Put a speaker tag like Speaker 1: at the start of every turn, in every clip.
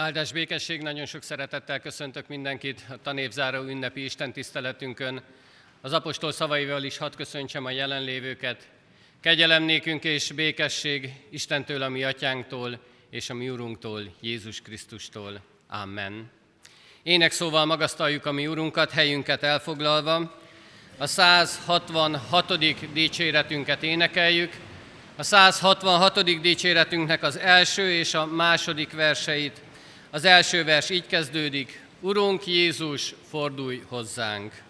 Speaker 1: Áldás békesség, nagyon sok szeretettel köszöntök mindenkit a tanévzáró ünnepi Isten tiszteletünkön. Az apostol szavaival is hadd köszöntsem a jelenlévőket. Kegyelem nékünk és békesség Istentől, a mi atyánktól, és a mi Urunktól, Jézus Krisztustól. Amen. Ének szóval magasztaljuk a mi Urunkat, helyünket elfoglalva. A 166. dicséretünket énekeljük. A 166. dicséretünknek az első és a második verseit az első vers így kezdődik, Urunk Jézus, fordulj hozzánk!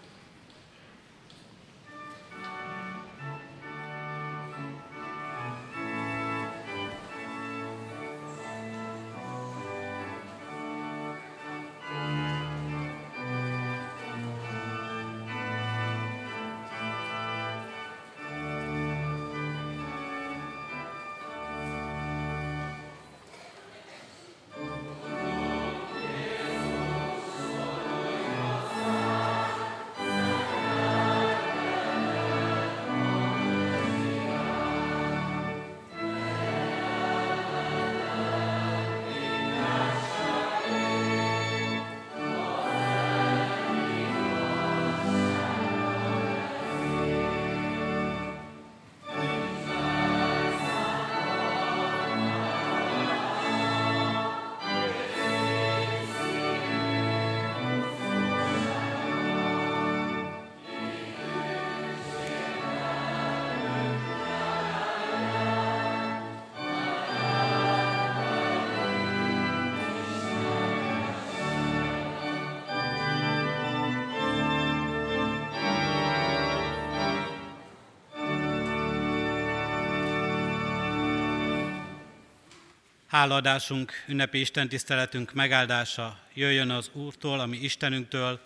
Speaker 2: Hálaadásunk, ünnepi Isten tiszteletünk megáldása jöjjön az Úrtól, ami Istenünktől,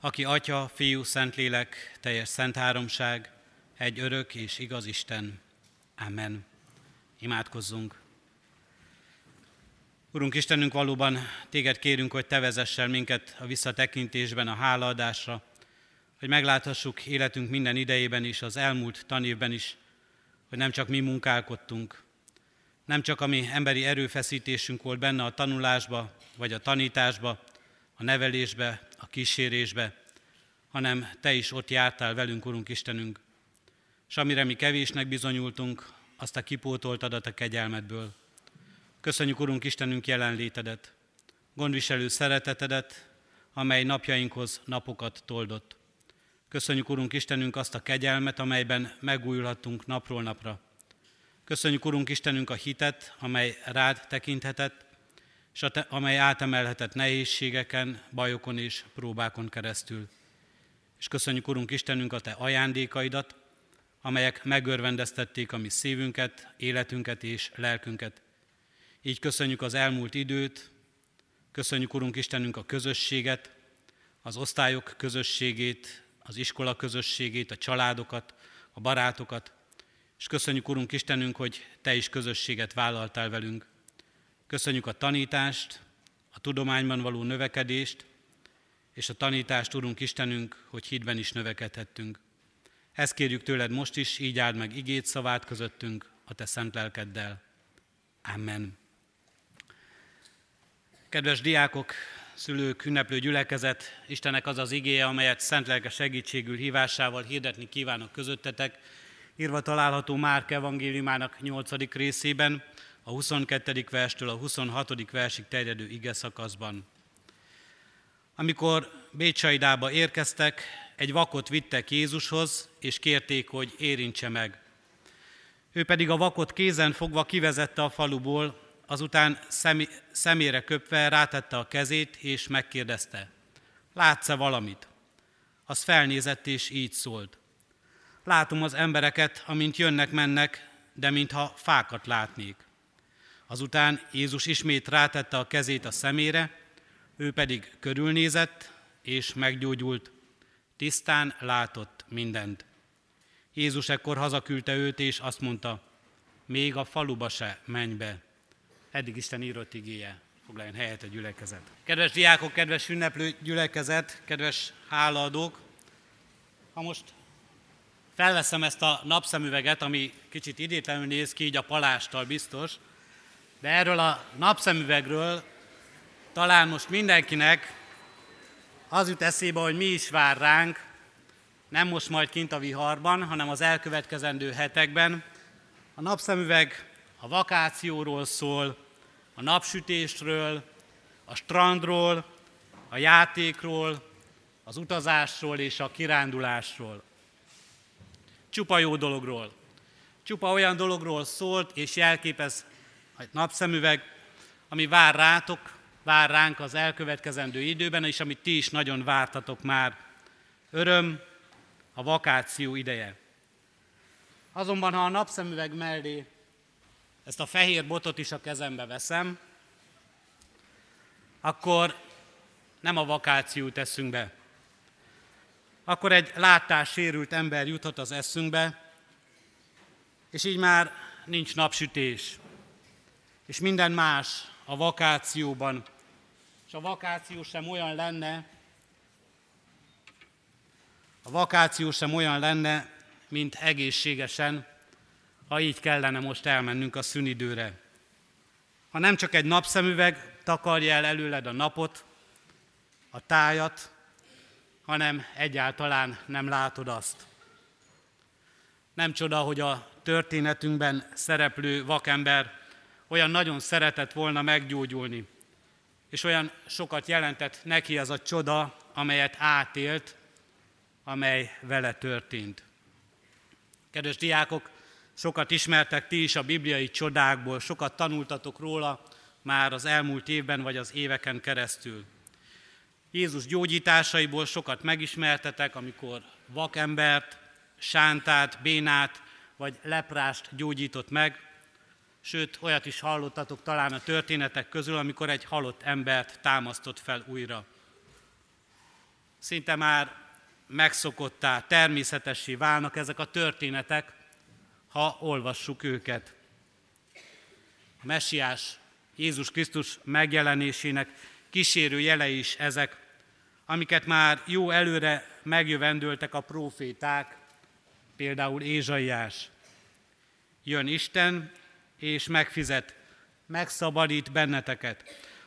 Speaker 2: aki Atya, Fiú, Szentlélek, teljes szent háromság, egy örök és igaz Isten. Amen. Imádkozzunk. Urunk Istenünk, valóban téged kérünk, hogy te vezessel minket a visszatekintésben a hálaadásra, hogy megláthassuk életünk minden idejében is, az elmúlt tanévben is, hogy nem csak mi munkálkodtunk, nem csak a mi emberi erőfeszítésünk volt benne a tanulásba, vagy a tanításba, a nevelésbe, a kísérésbe, hanem Te is ott jártál velünk, Urunk Istenünk, és amire mi kevésnek bizonyultunk, azt a kipótoltad a Te kegyelmedből. Köszönjük, Urunk Istenünk, jelenlétedet, gondviselő szeretetedet, amely napjainkhoz napokat toldott. Köszönjük, Urunk Istenünk, azt a kegyelmet, amelyben megújulhattunk napról napra. Köszönjük, Urunk Istenünk, a hitet, amely rád tekinthetett, és te, amely átemelhetett nehézségeken, bajokon és próbákon keresztül. És köszönjük, Urunk Istenünk, a Te ajándékaidat, amelyek megörvendeztették a mi szívünket, életünket és lelkünket. Így köszönjük az elmúlt időt, köszönjük, Urunk Istenünk, a közösséget, az osztályok közösségét, az iskola közösségét, a családokat, a barátokat, és köszönjük, Urunk Istenünk, hogy Te is közösséget vállaltál velünk. Köszönjük a tanítást, a tudományban való növekedést, és a tanítást, Urunk Istenünk, hogy hitben is növekedhettünk. Ezt kérjük tőled most is, így áld meg igét szavát közöttünk a Te szent lelkeddel. Amen. Kedves diákok, szülők, ünneplő gyülekezet, Istenek az az igéje, amelyet szent lelke segítségül hívásával hirdetni kívánok közöttetek, írva található Márk evangéliumának 8. részében, a 22. verstől a 26. versig terjedő ige szakaszban. Amikor Bécsaidába érkeztek, egy vakot vittek Jézushoz, és kérték, hogy érintse meg. Ő pedig a vakot kézen fogva kivezette a faluból, azután szemé, szemére köpve rátette a kezét, és megkérdezte, látsz-e valamit? Az felnézett, és így szólt. Látom az embereket, amint jönnek-mennek, de mintha fákat látnék. Azután Jézus ismét rátette a kezét a szemére, ő pedig körülnézett, és meggyógyult. Tisztán látott mindent. Jézus ekkor hazaküldte őt, és azt mondta, még a faluba se menj be. Eddig Isten írott igéje. Foglaljon helyet a gyülekezet. Kedves diákok, kedves ünneplő gyülekezet, kedves hálaadók, ha most felveszem ezt a napszemüveget, ami kicsit idétlenül néz ki, így a palástal biztos, de erről a napszemüvegről Talán most mindenkinek az jut eszébe, hogy mi is vár ránk, nem most majd kint a viharban, hanem az elkövetkezendő hetekben. A napszemüveg a vakációról szól, a napsütésről, a strandról, a játékról, az utazásról és a kirándulásról. Csupa jó dologról. Csupa olyan dologról szólt és jelképez a napszemüveg, ami vár rátok, vár ránk az elkövetkezendő időben, és amit ti is nagyon vártatok már. Öröm, a vakáció ideje. Azonban, ha a napszemüveg mellé ezt a fehér botot is a kezembe veszem, akkor nem a vakációt teszünk be. Akkor egy látássérült ember juthat az eszünkbe, és így már nincs napsütés, és minden más a vakációban. És a vakáció sem olyan lenne, a vakáció sem olyan lenne, mint egészségesen, ha így kellene most elmennünk a szünidőre. Ha nem csak egy napszemüveg takarja el előled a napot, a tájat, hanem egyáltalán nem látod azt. Nem csoda, hogy a történetünkben szereplő vakember olyan nagyon szeretett volna meggyógyulni, és olyan sokat jelentett neki az a csoda, amelyet átélt, amely vele történt. Kedves diákok, sokat ismertek ti is a bibliai csodákból, sokat tanultatok róla már az elmúlt évben vagy az éveken keresztül. Jézus gyógyításaiból sokat megismertetek, amikor vakembert, sántát, bénát vagy leprást gyógyított meg, sőt, olyat is hallottatok talán a történetek közül, amikor egy halott embert támasztott fel újra. Szinte már megszokottá, természetessé válnak ezek a történetek, ha olvassuk őket. A messiás Jézus Krisztus megjelenésének kísérő jelei is ezek, amiket már jó előre megjövendöltek a proféták, például Ézsaiás. Jön Isten, és megfizet, megszabadít benneteket.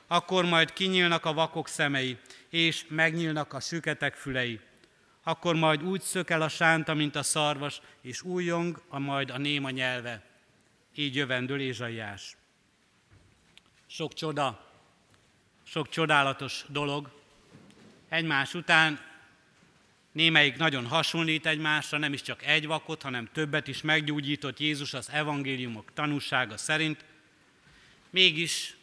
Speaker 2: Akkor majd kinyílnak a vakok szemei, és megnyílnak a süketek fülei akkor majd úgy szökel a sánta, mint a szarvas, és újjong a majd a néma nyelve. Így jövendől Ézsaiás. Sok csoda, sok csodálatos dolog. Egymás után némelyik nagyon hasonlít egymásra, nem is csak egy vakot, hanem többet is meggyógyított Jézus az evangéliumok tanúsága szerint. Mégis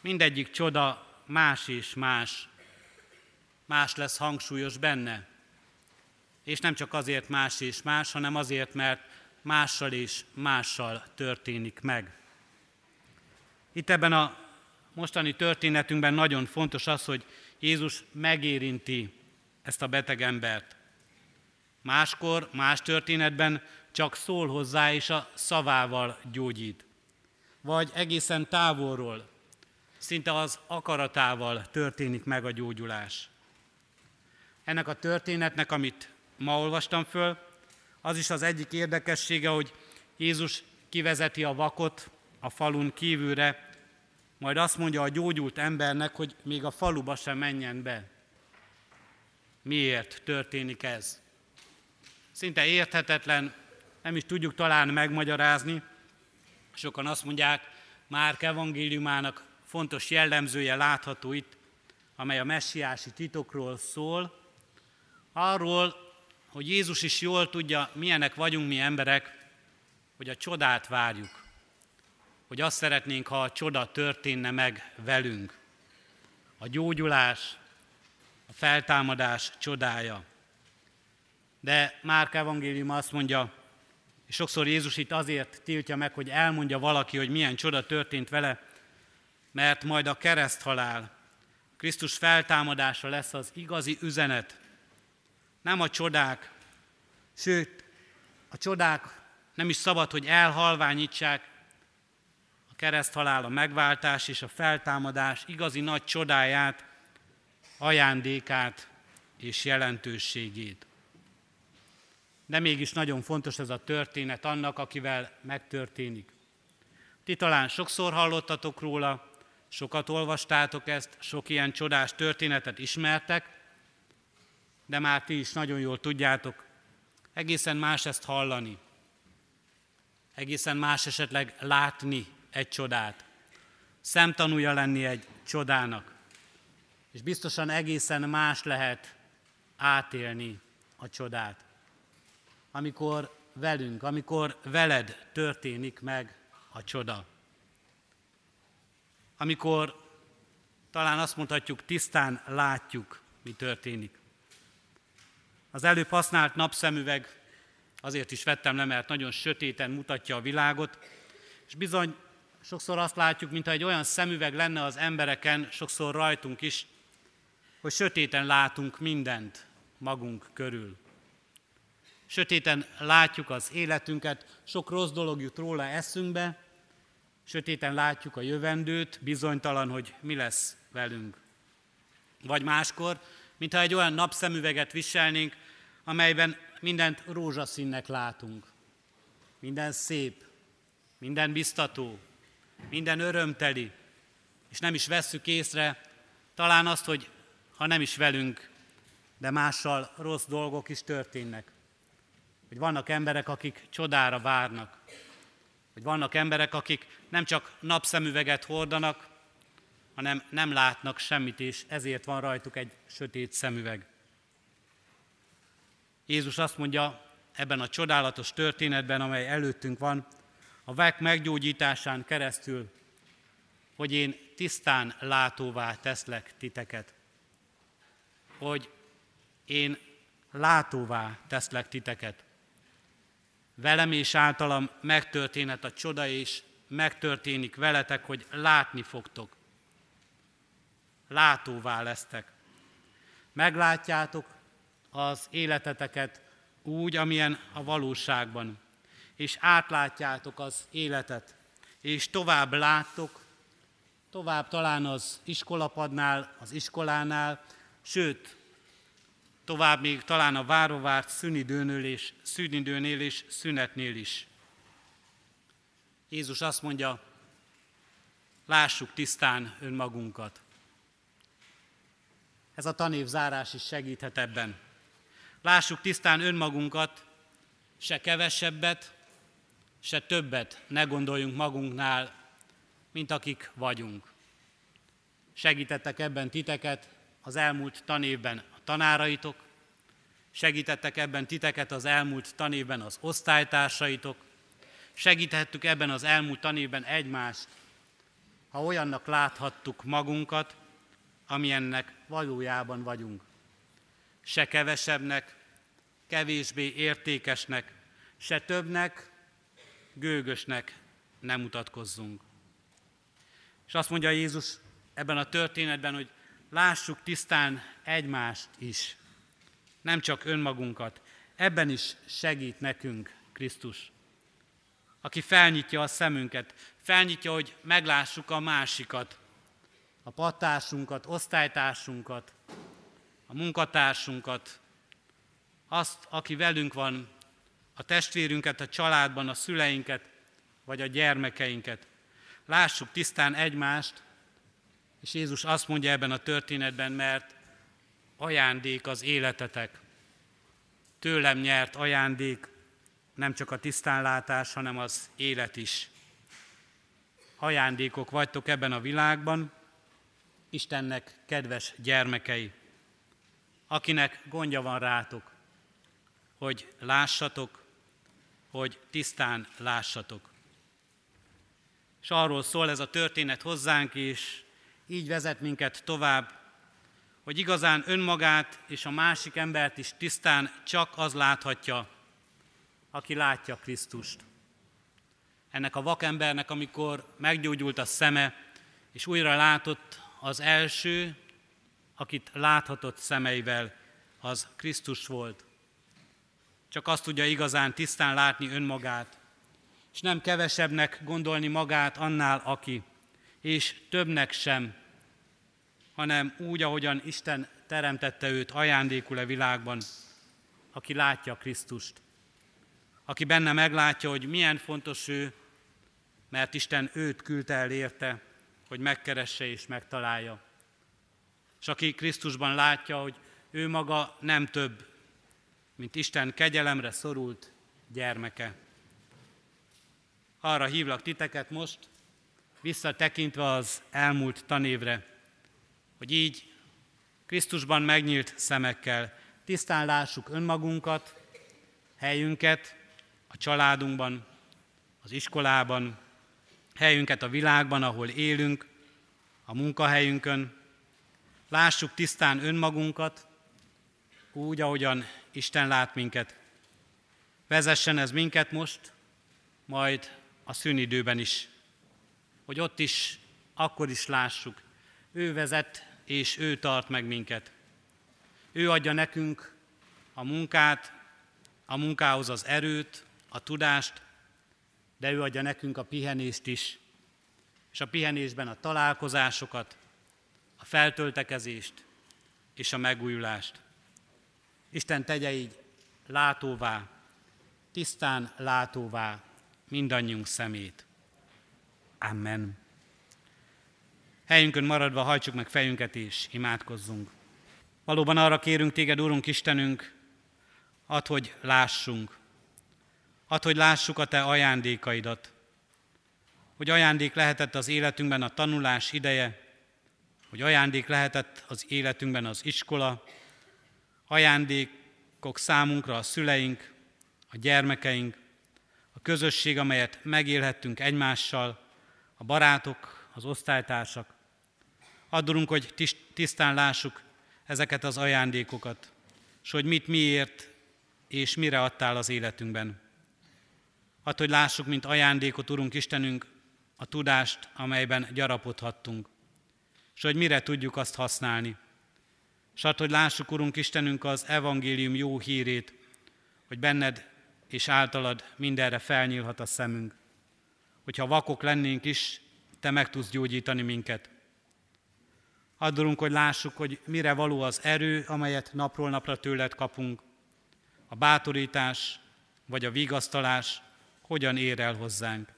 Speaker 2: mindegyik csoda más és más. Más lesz hangsúlyos benne és nem csak azért más és más, hanem azért, mert mással és mással történik meg. Itt ebben a mostani történetünkben nagyon fontos az, hogy Jézus megérinti ezt a beteg embert. Máskor, más történetben csak szól hozzá, és a szavával gyógyít. Vagy egészen távolról, szinte az akaratával történik meg a gyógyulás. Ennek a történetnek, amit ma olvastam föl, az is az egyik érdekessége, hogy Jézus kivezeti a vakot a falun kívülre, majd azt mondja a gyógyult embernek, hogy még a faluba sem menjen be. Miért történik ez? Szinte érthetetlen, nem is tudjuk talán megmagyarázni. Sokan azt mondják, Márk evangéliumának fontos jellemzője látható itt, amely a messiási titokról szól, arról, hogy Jézus is jól tudja, milyenek vagyunk mi emberek, hogy a csodát várjuk. Hogy azt szeretnénk, ha a csoda történne meg velünk. A gyógyulás, a feltámadás csodája. De Márk evangélium azt mondja, és sokszor Jézus itt azért tiltja meg, hogy elmondja valaki, hogy milyen csoda történt vele, mert majd a kereszthalál, Krisztus feltámadása lesz az igazi üzenet, nem a csodák, sőt, a csodák nem is szabad, hogy elhalványítsák kereszthalál, a megváltás és a feltámadás igazi nagy csodáját, ajándékát és jelentőségét. De mégis nagyon fontos ez a történet annak, akivel megtörténik. Ti talán sokszor hallottatok róla, sokat olvastátok ezt, sok ilyen csodás történetet ismertek, de már ti is nagyon jól tudjátok, egészen más ezt hallani. Egészen más esetleg látni egy csodát. Szemtanúja lenni egy csodának. És biztosan egészen más lehet átélni a csodát. Amikor velünk, amikor veled történik meg a csoda. Amikor talán azt mondhatjuk, tisztán látjuk, mi történik. Az előbb használt napszemüveg azért is vettem le, mert nagyon sötéten mutatja a világot, és bizony sokszor azt látjuk, mintha egy olyan szemüveg lenne az embereken, sokszor rajtunk is, hogy sötéten látunk mindent magunk körül. Sötéten látjuk az életünket, sok rossz dolog jut róla eszünkbe, sötéten látjuk a jövendőt, bizonytalan, hogy mi lesz velünk. Vagy máskor, mintha egy olyan napszemüveget viselnénk, amelyben mindent rózsaszínnek látunk. Minden szép, minden biztató, minden örömteli, és nem is vesszük észre talán azt, hogy ha nem is velünk, de mással rossz dolgok is történnek. Hogy vannak emberek, akik csodára várnak. Hogy vannak emberek, akik nem csak napszemüveget hordanak, hanem nem látnak semmit, és ezért van rajtuk egy sötét szemüveg. Jézus azt mondja ebben a csodálatos történetben, amely előttünk van, a vek meggyógyításán keresztül, hogy én tisztán látóvá teszlek titeket. Hogy én látóvá teszlek titeket. Velem és általam megtörténhet a csoda, és megtörténik veletek, hogy látni fogtok. Látóvá lesztek. Meglátjátok az életeteket úgy, amilyen a valóságban, és átlátjátok az életet, és tovább láttok, tovább talán az iskolapadnál, az iskolánál, sőt, tovább még talán a várovárt szünidőnél és, szünidőnél és szünetnél is. Jézus azt mondja, lássuk tisztán önmagunkat. Ez a tanévzárás is segíthet ebben. Lássuk tisztán önmagunkat, se kevesebbet, se többet ne gondoljunk magunknál, mint akik vagyunk. Segítettek ebben titeket az elmúlt tanévben a tanáraitok, segítettek ebben titeket az elmúlt tanévben az osztálytársaitok, segíthettük ebben az elmúlt tanévben egymást, ha olyannak láthattuk magunkat, amilyennek valójában vagyunk se kevesebbnek, kevésbé értékesnek, se többnek, gőgösnek nem mutatkozzunk. És azt mondja Jézus ebben a történetben, hogy lássuk tisztán egymást is, nem csak önmagunkat. Ebben is segít nekünk Krisztus, aki felnyitja a szemünket, felnyitja, hogy meglássuk a másikat, a patársunkat, osztálytársunkat, a munkatársunkat, azt, aki velünk van, a testvérünket, a családban, a szüleinket, vagy a gyermekeinket. Lássuk tisztán egymást, és Jézus azt mondja ebben a történetben, mert ajándék az életetek. Tőlem nyert ajándék, nem csak a tisztánlátás, hanem az élet is. Ajándékok vagytok ebben a világban, Istennek kedves gyermekei akinek gondja van rátok, hogy lássatok, hogy tisztán lássatok. És arról szól ez a történet hozzánk is, így vezet minket tovább, hogy igazán önmagát és a másik embert is tisztán csak az láthatja, aki látja Krisztust. Ennek a vakembernek, amikor meggyógyult a szeme, és újra látott az első, akit láthatott szemeivel, az Krisztus volt. Csak azt tudja igazán tisztán látni önmagát, és nem kevesebbnek gondolni magát annál, aki, és többnek sem, hanem úgy, ahogyan Isten teremtette őt ajándékul a világban, aki látja Krisztust, aki benne meglátja, hogy milyen fontos ő, mert Isten őt küldte el érte, hogy megkeresse és megtalálja. És aki Krisztusban látja, hogy ő maga nem több, mint Isten kegyelemre szorult gyermeke. Arra hívlak titeket most, visszatekintve az elmúlt tanévre, hogy így Krisztusban megnyílt szemekkel tisztán lássuk önmagunkat, helyünket, a családunkban, az iskolában, helyünket a világban, ahol élünk, a munkahelyünkön. Lássuk tisztán önmagunkat, úgy, ahogyan Isten lát minket. Vezessen ez minket most, majd a szünidőben is, hogy ott is, akkor is lássuk. Ő vezet, és ő tart meg minket. Ő adja nekünk a munkát, a munkához az erőt, a tudást, de ő adja nekünk a pihenést is, és a pihenésben a találkozásokat, a feltöltekezést és a megújulást. Isten tegye így látóvá, tisztán látóvá mindannyiunk szemét. Amen. Helyünkön maradva hajtsuk meg fejünket és imádkozzunk. Valóban arra kérünk téged, Úrunk Istenünk, add, hogy lássunk. Add, hogy lássuk a te ajándékaidat. Hogy ajándék lehetett az életünkben a tanulás ideje, hogy ajándék lehetett az életünkben az iskola, ajándékok számunkra a szüleink, a gyermekeink, a közösség, amelyet megélhettünk egymással, a barátok, az osztálytársak. Addulunk, hogy tisztán lássuk ezeket az ajándékokat, és hogy mit miért és mire adtál az életünkben. Add, hogy lássuk, mint ajándékot, Urunk Istenünk, a tudást, amelyben gyarapodhattunk, és hogy mire tudjuk azt használni. És add, hogy lássuk, Urunk Istenünk, az evangélium jó hírét, hogy benned és általad mindenre felnyílhat a szemünk. Hogyha vakok lennénk is, Te meg tudsz gyógyítani minket. Addulunk, hogy lássuk, hogy mire való az erő, amelyet napról napra tőled kapunk, a bátorítás vagy a vigasztalás hogyan ér el hozzánk.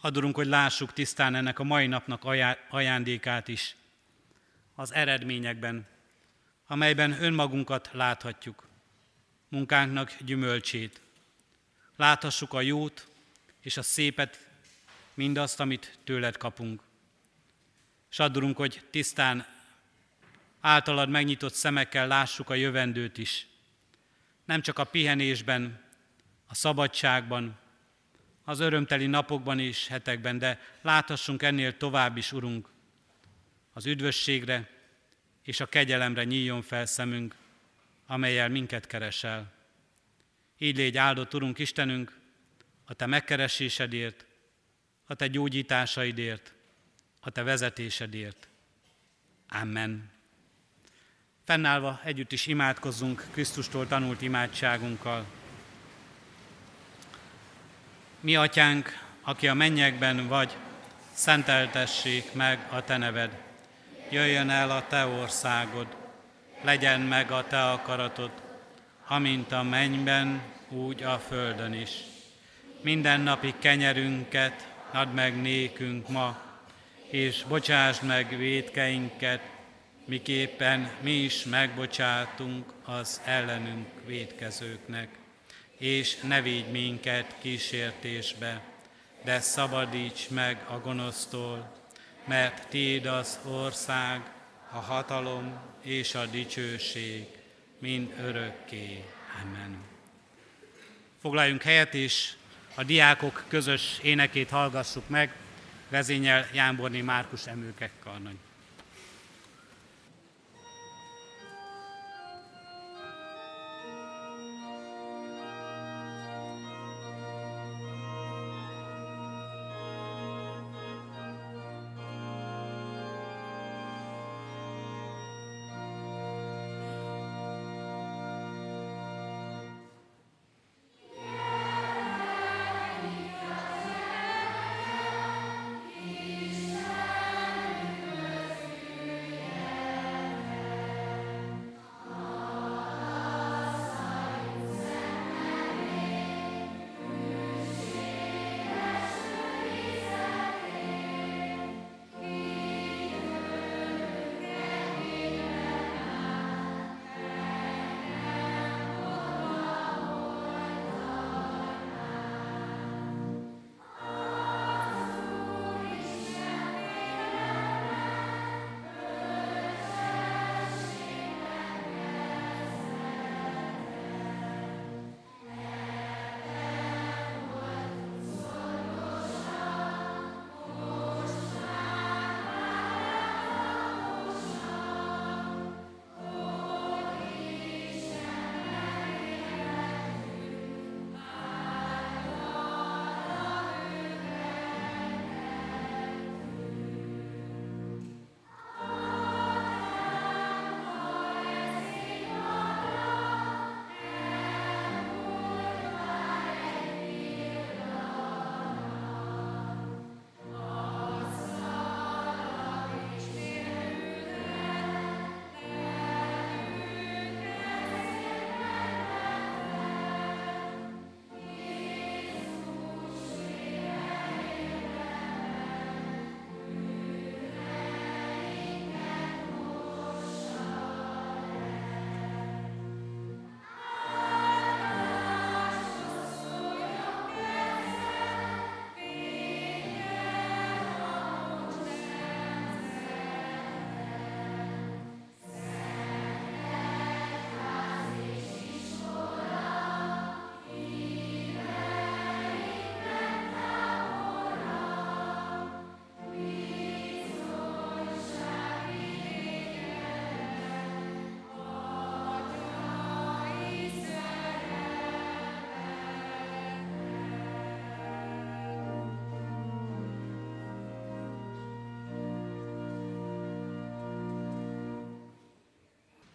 Speaker 2: Adorunk, hogy lássuk tisztán ennek a mai napnak ajándékát is, az eredményekben, amelyben önmagunkat láthatjuk, munkánknak gyümölcsét. Láthassuk a jót és a szépet, mindazt, amit tőled kapunk. És adorunk, hogy tisztán általad megnyitott szemekkel lássuk a jövendőt is, nem csak a pihenésben, a szabadságban, az örömteli napokban és hetekben, de láthassunk ennél tovább is, Urunk, az üdvösségre és a kegyelemre nyíljon fel szemünk, amelyel minket keresel. Így légy áldott, Urunk Istenünk, a Te megkeresésedért, a Te gyógyításaidért, a Te vezetésedért. Amen. Fennállva együtt is imádkozzunk Krisztustól tanult imádságunkkal. Mi, Atyánk, aki a mennyekben vagy, szenteltessék meg a Te neved. Jöjjön el a Te országod, legyen meg a Te akaratod, amint a mennyben, úgy a földön is. Minden napi kenyerünket add meg nékünk ma, és bocsásd meg védkeinket, miképpen mi is megbocsátunk az ellenünk védkezőknek. És ne védj minket kísértésbe, de szabadíts meg a gonosztól, mert Téd az ország, a hatalom és a dicsőség, mind örökké. Amen. Foglaljunk helyet, és a diákok közös énekét hallgassuk meg, vezényel Jánborni Márkus Emőkek karnagy.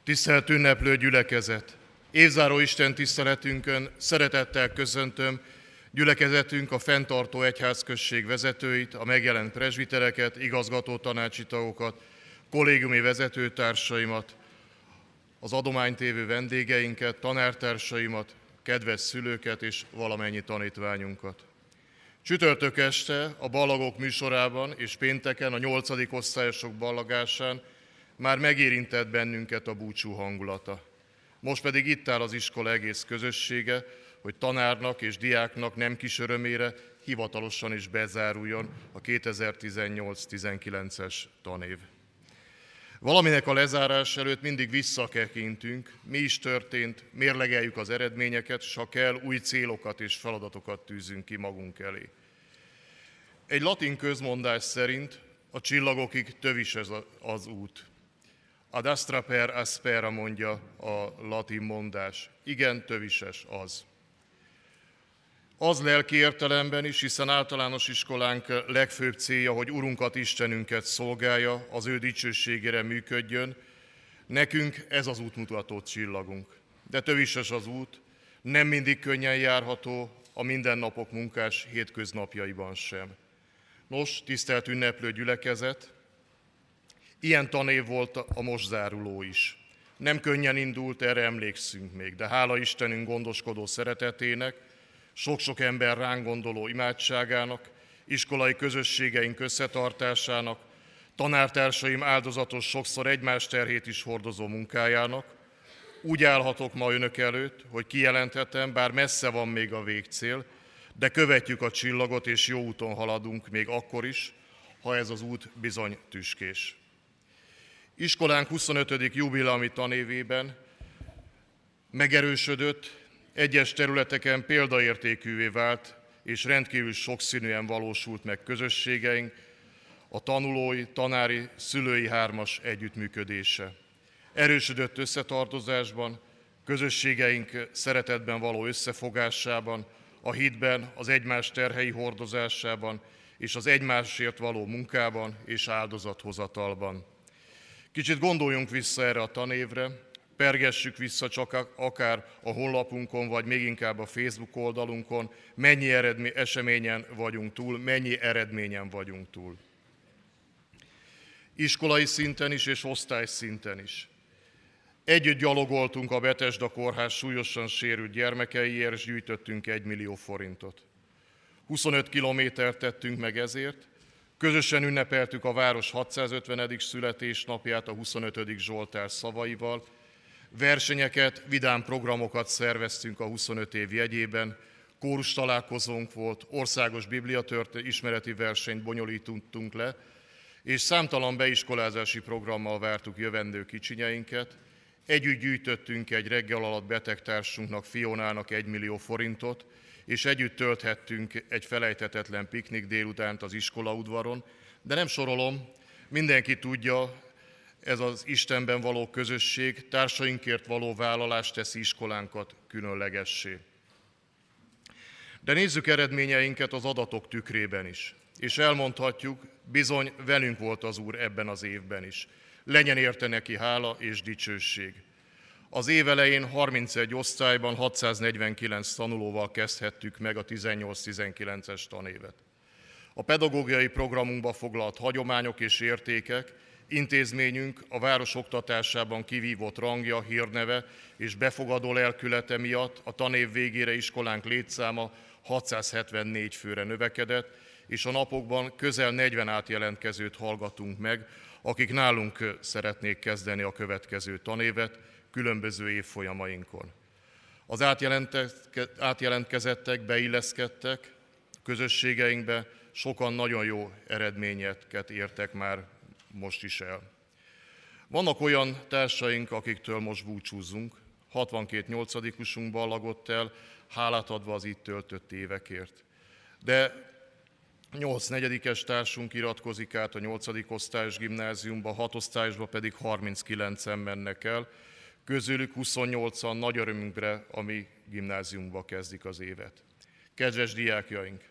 Speaker 3: Tisztelt ünneplő gyülekezet! Évzáró Isten tiszteletünkön szeretettel köszöntöm gyülekezetünk a fenntartó egyházközség vezetőit, a megjelent presbitereket, igazgató tanácsi tagokat, kollégiumi vezetőtársaimat, az adománytévő vendégeinket, tanártársaimat, kedves szülőket és valamennyi tanítványunkat. Csütörtök este a ballagok műsorában és pénteken a nyolcadik osztályosok ballagásán már megérintett bennünket a búcsú hangulata. Most pedig itt áll az iskola egész közössége, hogy tanárnak és diáknak nem kis örömére hivatalosan is bezáruljon a 2018-19-es tanév. Valaminek a lezárás előtt mindig visszakekintünk, mi is történt, mérlegeljük az eredményeket, s ha kell, új célokat és feladatokat tűzünk ki magunk elé. Egy latin közmondás szerint a csillagokig tövis ez az út. Ad astra per aspera mondja a latin mondás. Igen, tövises az. Az lelki értelemben is, hiszen általános iskolánk legfőbb célja, hogy Urunkat, Istenünket szolgálja, az ő dicsőségére működjön. Nekünk ez az útmutató csillagunk. De tövises az út, nem mindig könnyen járható, a mindennapok munkás hétköznapjaiban sem. Nos, tisztelt ünneplő gyülekezet, ilyen tanév volt a most záruló is. Nem könnyen indult, erre emlékszünk még, de hála Istenünk gondoskodó szeretetének, sok-sok ember ránk gondoló imádságának, iskolai közösségeink összetartásának, tanártársaim áldozatos sokszor egymás terhét is hordozó munkájának, úgy állhatok ma önök előtt, hogy kijelenthetem, bár messze van még a végcél, de követjük a csillagot és jó úton haladunk még akkor is, ha ez az út bizony tüskés. Iskolánk 25. jubileumi tanévében megerősödött, egyes területeken példaértékűvé vált, és rendkívül sokszínűen valósult meg közösségeink, a tanulói, tanári, szülői hármas együttműködése. Erősödött összetartozásban, közösségeink szeretetben való összefogásában, a hitben, az egymás terhei hordozásában és az egymásért való munkában és áldozathozatalban. Kicsit gondoljunk vissza erre a tanévre, pergessük vissza csak akár a honlapunkon, vagy még inkább a Facebook oldalunkon, mennyi eredmény, eseményen vagyunk túl, mennyi eredményen vagyunk túl. Iskolai szinten is és osztály szinten is. Együtt gyalogoltunk a Betesda kórház súlyosan sérült gyermekeiért, és gyűjtöttünk egy millió forintot. 25 kilométert tettünk meg ezért, közösen ünnepeltük a város 650. születésnapját a 25. Zsoltár szavaival, versenyeket, vidám programokat szerveztünk a 25 év jegyében, kórus találkozónk volt, országos bibliatört ismereti versenyt bonyolítottunk le, és számtalan beiskolázási programmal vártuk jövendő kicsinyeinket, Együtt gyűjtöttünk egy reggel alatt betegtársunknak, Fionának egy millió forintot, és együtt tölthettünk egy felejthetetlen piknik délutánt az iskola udvaron, de nem sorolom, mindenki tudja, ez az Istenben való közösség, társainkért való vállalás teszi iskolánkat különlegessé. De nézzük eredményeinket az adatok tükrében is, és elmondhatjuk, bizony velünk volt az Úr ebben az évben is. Legyen érte neki hála és dicsőség. Az év elején 31 osztályban 649 tanulóval kezdhettük meg a 18-19-es tanévet. A pedagógiai programunkba foglalt hagyományok és értékek, intézményünk a város oktatásában kivívott rangja, hírneve és befogadó lelkülete miatt a tanév végére iskolánk létszáma 674 főre növekedett, és a napokban közel 40 átjelentkezőt hallgatunk meg, akik nálunk szeretnék kezdeni a következő tanévet, különböző évfolyamainkon. Az átjelentkezettek beilleszkedtek közösségeinkbe, sokan nagyon jó eredményeket értek már most is el. Vannak olyan társaink, akiktől most búcsúzunk, 62 nyolcadikusunk ballagott el, hálát adva az itt töltött évekért. De 8 negyedikes társunk iratkozik át a 8. osztályos gimnáziumba, 6 osztályosba pedig 39-en mennek el, közülük 28-an nagy örömünkre a mi gimnáziumba kezdik az évet. Kedves diákjaink,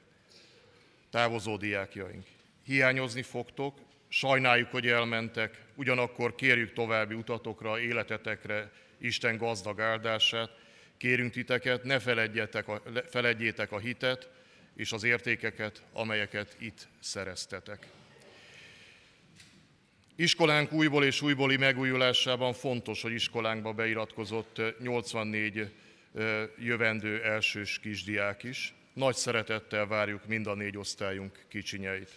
Speaker 3: távozó diákjaink, hiányozni fogtok, Sajnáljuk, hogy elmentek, ugyanakkor kérjük további utatokra, életetekre Isten gazdag áldását. Kérünk titeket, ne feledjetek a, feledjétek a hitet és az értékeket, amelyeket itt szereztetek. Iskolánk újból és újbóli megújulásában fontos, hogy iskolánkba beiratkozott 84 jövendő elsős kisdiák is. Nagy szeretettel várjuk mind a négy osztályunk kicsinyeit.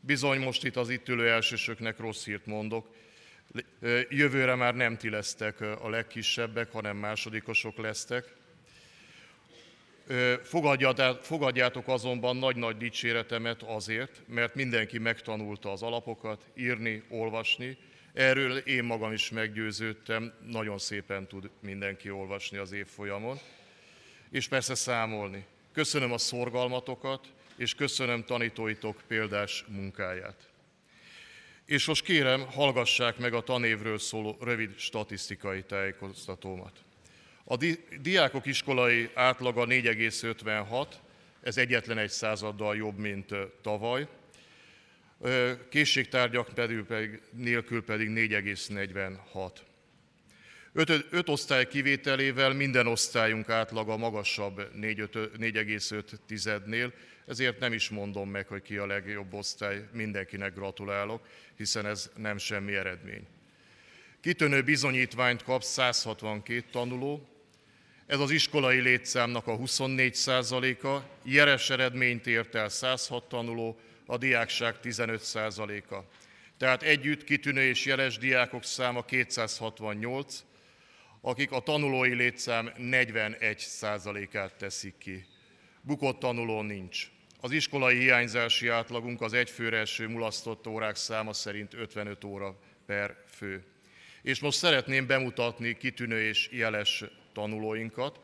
Speaker 3: Bizony most itt az itt ülő elsősöknek rossz hírt mondok. Jövőre már nem ti lesztek a legkisebbek, hanem másodikosok lesztek. Fogadjátok azonban nagy-nagy dicséretemet azért, mert mindenki megtanulta az alapokat, írni, olvasni. Erről én magam is meggyőződtem, nagyon szépen tud mindenki olvasni az évfolyamon. És persze számolni. Köszönöm a szorgalmatokat, és köszönöm tanítóitok példás munkáját. És most kérem, hallgassák meg a tanévről szóló rövid statisztikai tájékoztatómat. A di- diákok iskolai átlaga 4,56, ez egyetlen egy századdal jobb, mint tavaly. Készségtárgyak pedig, nélkül pedig 4,46. Öt, öt osztály kivételével minden osztályunk átlaga magasabb 4,5-nél, ezért nem is mondom meg, hogy ki a legjobb osztály, mindenkinek gratulálok, hiszen ez nem semmi eredmény. Kitűnő bizonyítványt kap 162 tanuló, ez az iskolai létszámnak a 24 százaléka, jeles eredményt ért el 106 tanuló, a diákság 15 százaléka. Tehát együtt kitűnő és jeles diákok száma 268, akik a tanulói létszám 41 százalékát teszik ki. Bukott tanuló nincs. Az iskolai hiányzási átlagunk az egyfőre eső mulasztott órák száma szerint 55 óra per fő. És most szeretném bemutatni kitűnő és jeles tanulóinkat.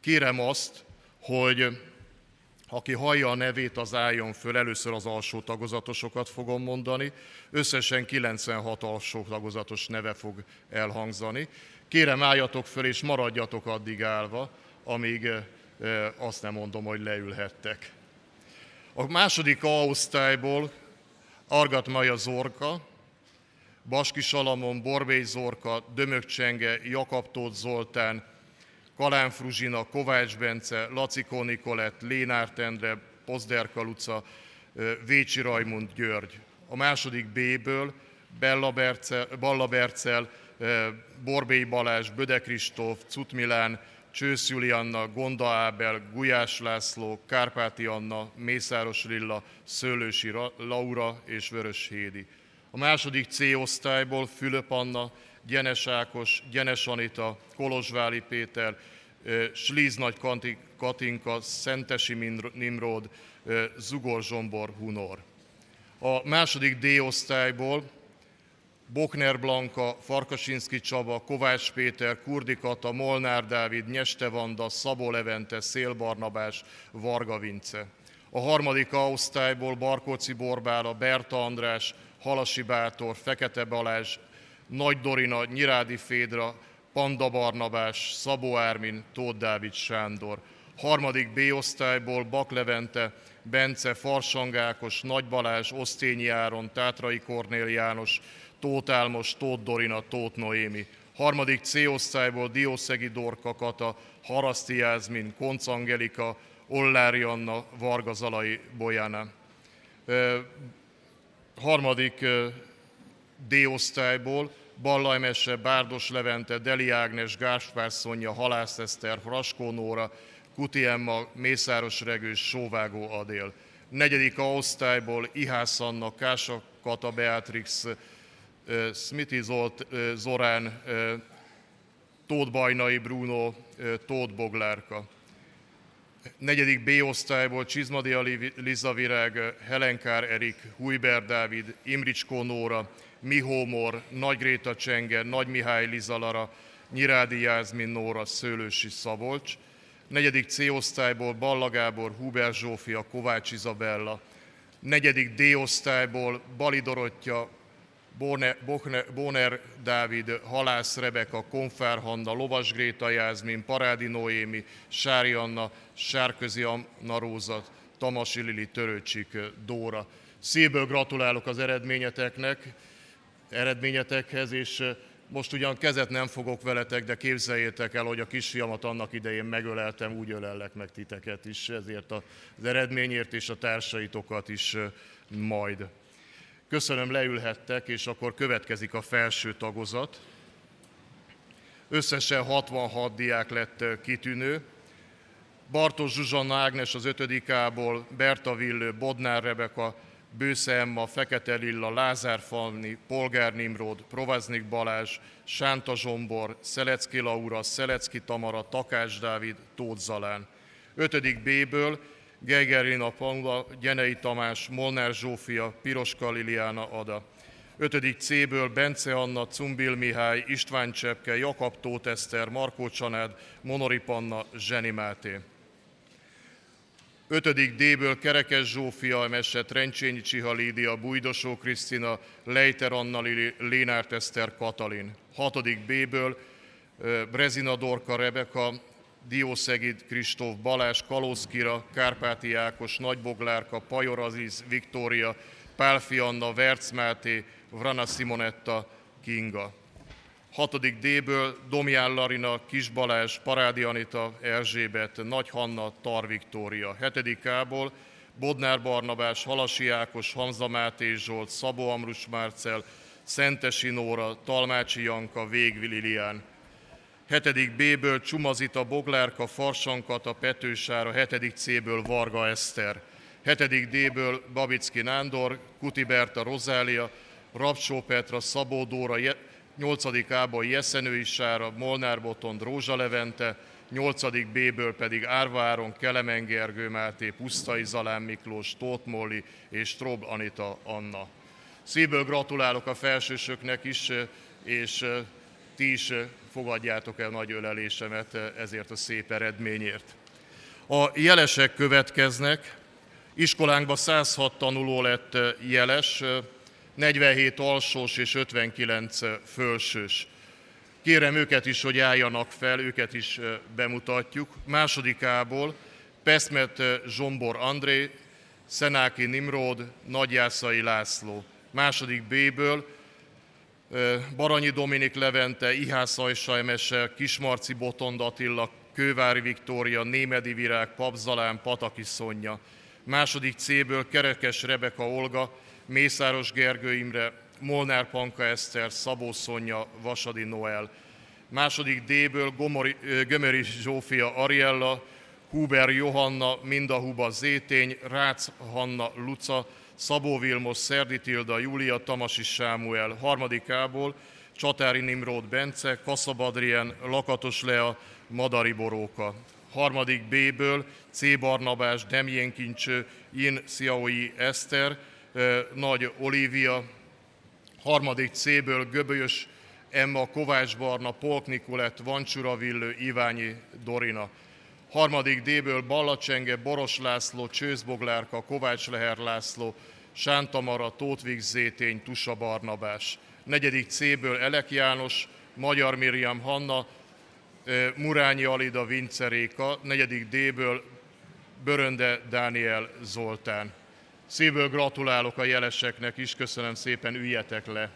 Speaker 3: Kérem azt, hogy aki hallja a nevét, az álljon föl, először az alsó tagozatosokat fogom mondani, összesen 96 alsó tagozatos neve fog elhangzani. Kérem álljatok föl és maradjatok addig állva, amíg azt nem mondom, hogy leülhettek. A második A osztályból Argat Maja Zorka, Baski Salamon, Borbély Zorka, Dömök Csenge, Jakab Tóth Zoltán, Kalán Fruzsina, Kovács Bence, Lacikó Nikolett, Lénárt Endre, Pozderka Luca, Vécsi Rajmund György. A második B-ből Bella Bercel, Balla Bercel, Borbély Balázs, Böde Kristóf, Cut Milán, Csősz Julianna, Gonda Ábel, Gulyás László, Kárpáti Anna, Mészáros Lilla, Szőlősi Laura és Vörös Hédi. A második C osztályból Fülöp Anna, Gyenes Ákos, Gyenes Anita, Kolozsváli Péter, Slíz Nagy Katinka, Szentesi Nimród, Zugor Zsombor Hunor. A második D osztályból Bokner Blanka, Farkasinski Csaba, Kovács Péter, Kurdi Molnár Dávid, Nyeste Vanda, Szabó Levente, Szél Barnabás, Varga Vince. A harmadik osztályból Barkóci Borbála, Berta András, Halasi Bátor, Fekete Balázs, Nagy Dorina, Nyirádi Fédra, Panda Barnabás, Szabó Ármin, Tóth Dávid Sándor. Harmadik B osztályból Bak Levente, Bence, Farsangákos, Nagy Balázs, Osztényi Áron, Tátrai Kornél János, Tóth Álmos, Tóth Dorina, Tóth Noémi. Harmadik C osztályból Diószegi Dorka Kata, Haraszti Jászmin, Konc Angelika, Ollári Anna, Varga Zalai Bojana. Harmadik D Mese, Bárdos Levente, Deli Ágnes, Gáspár Szonya, Halász Eszter, Raskó Nóra, Kuti Emma, Mészáros Regős, Sóvágó Adél. Negyedik A osztályból Ihász Anna, Kása Kata Beatrix, Smithy Zolt, Zorán, Tóth Bajnai Bruno, Tóth Boglárka. Negyedik B osztályból Csizmadia Liza Virág, Helenkár Erik, Hujber Dávid, Imricskó Nóra, Mihómor, Nagy Gréta Csenge, Nagy Mihály Lizalara, Nyirádi Jászmin Nóra, Szőlősi Szabolcs. Negyedik C osztályból Balla Gábor, Huber Zsófia, Kovács Izabella. Negyedik D osztályból Bali Dorottya, Bóner Dávid, Halász Rebeka, Konfár Hanna, Lovas Gréta Jászmin, Parádi Noémi, Sári Anna, Sárközi Anna Róza, Tamasi Lili, Törőcsik Dóra. Szívből gratulálok az eredményeteknek, eredményetekhez, és most ugyan kezet nem fogok veletek, de képzeljétek el, hogy a kisfiamat annak idején megöleltem, úgy ölellek meg titeket is, ezért az eredményért és a társaitokat is majd. Köszönöm, leülhettek, és akkor következik a felső tagozat. Összesen 66 diák lett kitűnő. Bartos Zsuzsanna Ágnes az 5. A-ból, Berta Villő, Bodnár Rebeka, Bősze Emma, Fekete Lilla, Lázár Falni, Polgár Nimrod, Provaznik Balázs, Sánta Zsombor, Szelecki Laura, Szelecki Tamara, Takács Dávid, Tóth Zalán. 5. B-ből Geigerina Paula, Gyenei Tamás, Molnár Zsófia, Piroska Liliana Ada. 5. C-ből Bence Anna, Cumbil Mihály, István Csepke, Jakab Tóth Eszter, Markó Csanád, Monori Panna, Zseni Máté. 5. D-ből Kerekes Zsófia Mese, Trencsényi Csiha Lídia, Bújdosó Krisztina, Lejter Anna Lili, Lénárt Eszter Katalin. 6. B-ből Brezina Dorka Rebeka, Diószegid Kristóf, Balázs Kalózkira, Kárpáti Ákos, Nagyboglárka, Pajor Aziz, Viktória, Pálfi Anna, Verc Máté, Vrana Simonetta, Kinga. 6. D-ből Domján Larina, Kis Balázs, Parádi Anita, Erzsébet, Nagy Hanna, Tar Viktória. 7. A-ból Bodnár Barnabás, Halasi Ákos, Hamza Máté Zsolt, Szabó Amrus Márcel, Szentesi Nóra, Talmácsi Janka, Végvi Lilián. 7. B-ből Csumazita, Boglárka, Farsankata, Petősára, 7. C-ből Varga Eszter. 7. D-ből Babicki Nándor, Kuti Berta Rozália, Rapsó Petra, Szabó Dóra, 8. A-ból Jeszenői Sára, Molnár Botond, Rózsa Levente, 8. B-ből pedig Árva Áron, Kelemen Gergő Máté, Pusztai Zalán Miklós, Tóth Molli és Trob Anita Anna. Szívből gratulálok a felsősöknek is, és ti is fogadjátok el nagy ölelésemet ezért a szép eredményért. A jelesek következnek. Iskolánkban 106 tanuló lett jeles, 47 alsós és 59 fölsős. Kérem őket is, hogy álljanak fel, őket is bemutatjuk. Másodikából Peszmet Zsombor André, Szenáki Nimród, Nagyjászai László. Második B-ből Baranyi Dominik Levente, Ihász Ajsajmese, Kismarci Botond Attila, Kővári Viktória, Némedi Virág, Papzalán, Pataki Szonya. Második C-ből Kerekes Rebeka Olga, Mészáros Gergő Imre, Molnár Panka Eszter, Szabó Szonya, Vasadi Noel. Második D-ből Gomori, Gömöri Zsófia Ariella, Huber Johanna, Mindahuba Zétény, Rácz Hanna Luca, Szabó Vilmos, Szerdi Tilda, Júlia, Tamasi Sámuel. Harmadikából Csatári Nimród Bence, Kaszab Adrien, Lakatos Lea, Madari Boróka. Harmadik B-ből C. Barnabás, Demjén Kincső, In Sziaoi Eszter, nagy Olivia, harmadik C-ből Göbölyös Emma, Kovács Barna, Polk Nikolett, Vancsura Villő, Iványi Dorina. Harmadik D-ből Ballacsenge, Boros László, Csőzboglárka, Kovács Leher László, Sántamara, Tótvig Zétény, Tusa Barnabás. Negyedik C-ből Elek János, Magyar Miriam Hanna, Murányi Alida Vinceréka, negyedik D-ből Börönde Dániel Zoltán. Szívből gratulálok a jeleseknek is, köszönöm szépen, üljetek le.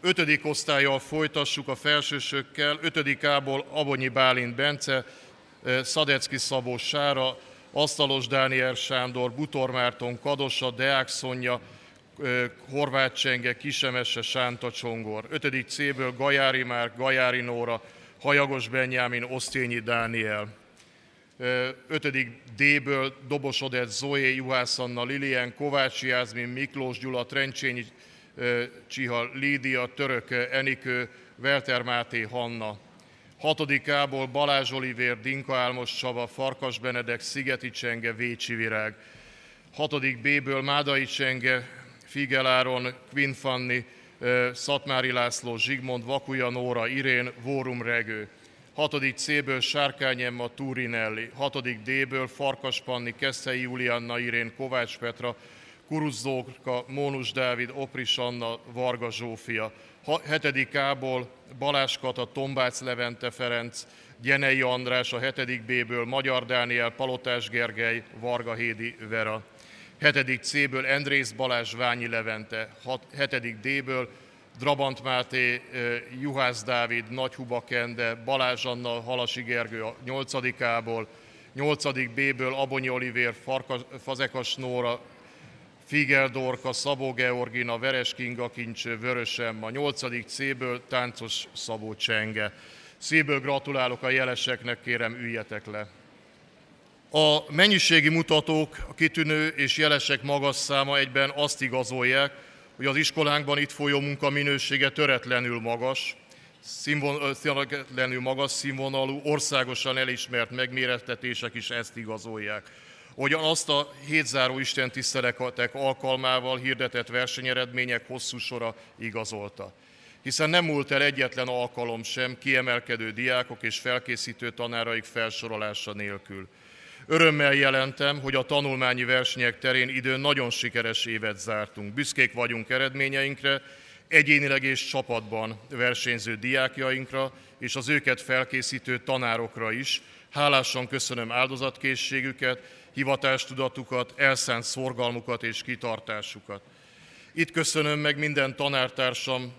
Speaker 3: Ötödik osztályjal folytassuk a felsősökkel. Ötödik A-ból Abonyi Bálint Bence, Szadecki Szabó Sára, Asztalos Dániel Sándor, Butor Márton Kadosa, Deák Szonya, Horváth Csenge, Kisemese, Sánta Csongor. Ötödik C-ből Gajári Márk, Gajári Nóra, Hajagos Benyámin, Osztényi Dániel. 5. D-ből Dobos Odett, Zoé, Juhász Anna, Lilian, Kovács Jászmin, Miklós Gyula, Trencsényi Csiha, Lídia, Török Enikő, Welter Máté, Hanna. 6. A-ból Balázs Olivér, Dinka Álmos Csaba, Farkas Benedek, Szigeti Csenge, Vécsi Virág. 6. B-ből Mádai Csenge, Figeláron, Quinn Szatmári László, Zsigmond, Vakuja Nóra, Irén, Vórum Regő. 6. C-ből Sárkány Emma Turinelli, 6. D-ből Farkas Panni, Keszei Julianna Irén, Kovács Petra, Kuruzzóka, Mónus Dávid, Opris Anna, Varga Zsófia. 7. K-ból Balázs Kata, Tombác Levente Ferenc, Gyenei András, a 7. B-ből Magyar Dániel, Palotás Gergely, Varga Hédi Vera. 7. C-ből Endrész Balázs, Ványi Levente. 7. D-ből Drabant Máté, Juhász Dávid, Nagyhuba Kende, Balázs Anna, Halasi Gergő a 8. A-ból, 8. B-ből Abonyi Olivér, Fazekas Nóra, Figel Dorka, Szabó Georgina, Veres Kinga Kincs, Vörösem, a 8. C-ből Táncos Szabó Csenge. Szívből gratulálok a jeleseknek, kérem üljetek le. A mennyiségi mutatók, a kitűnő és jelesek magas száma egyben azt igazolják, hogy az iskolánkban itt folyó munka minősége töretlenül magas, színvonalú, magas színvonalú, országosan elismert megmérettetések is ezt igazolják. Hogyan azt a hétzáró Isten tiszteletek alkalmával hirdetett versenyeredmények hosszú sora igazolta. Hiszen nem múlt el egyetlen alkalom sem kiemelkedő diákok és felkészítő tanáraik felsorolása nélkül. Örömmel jelentem, hogy a tanulmányi versenyek terén időn nagyon sikeres évet zártunk. Büszkék vagyunk eredményeinkre, egyénileg és csapatban versenyző diákjainkra és az őket felkészítő tanárokra is. Hálásan köszönöm áldozatkészségüket, hivatástudatukat, elszánt szorgalmukat és kitartásukat. Itt köszönöm meg minden tanártársam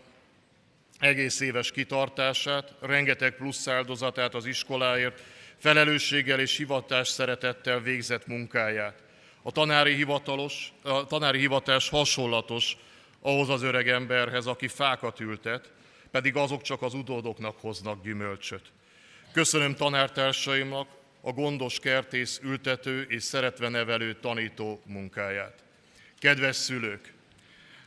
Speaker 3: egész éves kitartását, rengeteg plusz áldozatát az iskoláért, felelősséggel és hivatás szeretettel végzett munkáját. A tanári, hivatalos, a tanári hivatás hasonlatos ahhoz az öreg emberhez, aki fákat ültet, pedig azok csak az utódoknak hoznak gyümölcsöt. Köszönöm tanártársaimnak a gondos kertész, ültető és szeretve nevelő tanító munkáját. Kedves szülők!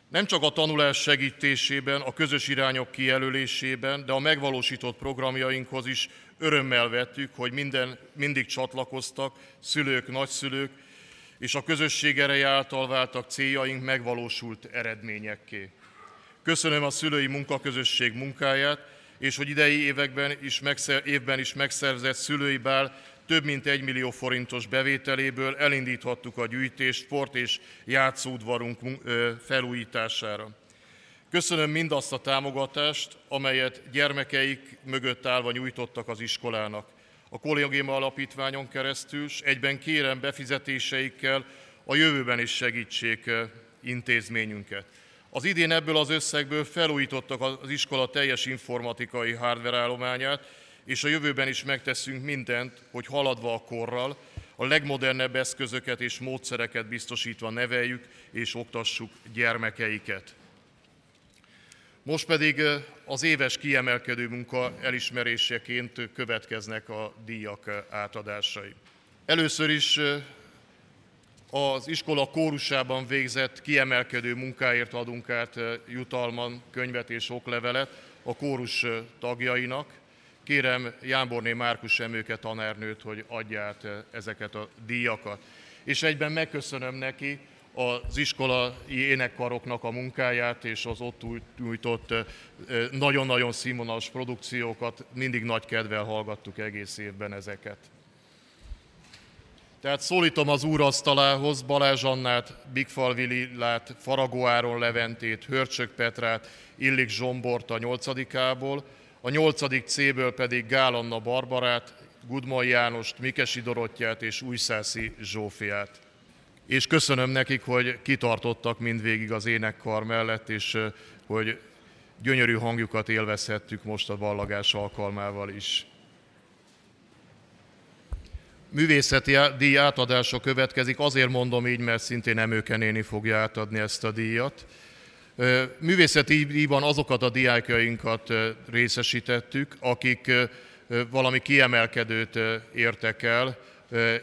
Speaker 3: Nem csak a tanulás segítésében, a közös irányok kijelölésében, de a megvalósított programjainkhoz is örömmel vettük, hogy minden, mindig csatlakoztak, szülők, nagyszülők, és a közösség ereje által váltak céljaink megvalósult eredményekké. Köszönöm a szülői munkaközösség munkáját, és hogy idei években is megszer, évben is megszerzett szülői bál több mint egy millió forintos bevételéből elindíthattuk a gyűjtést sport és játszódvarunk felújítására. Köszönöm mindazt a támogatást, amelyet gyermekeik mögött állva nyújtottak az iskolának. A Kollégium Alapítványon keresztül, és egyben kérem befizetéseikkel a jövőben is segítsék intézményünket. Az idén ebből az összegből felújítottak az iskola teljes informatikai hardware állományát, és a jövőben is megteszünk mindent, hogy haladva a korral, a legmodernebb eszközöket és módszereket biztosítva neveljük és oktassuk gyermekeiket. Most pedig az éves kiemelkedő munka elismeréseként következnek a díjak átadásai. Először is az iskola kórusában végzett kiemelkedő munkáért adunk át jutalman könyvet és oklevelet a kórus tagjainak. Kérem Jánborné Márkus Emőke tanárnőt, hogy adja át ezeket a díjakat. És egyben megköszönöm neki, az iskolai énekkaroknak a munkáját és az ott nyújtott nagyon-nagyon színvonalas produkciókat. Mindig nagy kedvel hallgattuk egész évben ezeket. Tehát szólítom az úrasztalához Balázs Annát, Bigfal Vilillát, Faragó Áron Leventét, Hörcsök Petrát, Illik Zsombort a 8 a 8. C-ből pedig Gál Anna Barbarát, Gudmai Jánost, Mikesi Dorottyát és Újszászi Zsófiát és köszönöm nekik, hogy kitartottak mindvégig az énekkar mellett, és hogy gyönyörű hangjukat élvezhettük most a ballagás alkalmával is. Művészeti díj átadása következik, azért mondom így, mert szintén Emőke néni fogja átadni ezt a díjat. Művészeti díjban azokat a diákjainkat részesítettük, akik valami kiemelkedőt értek el,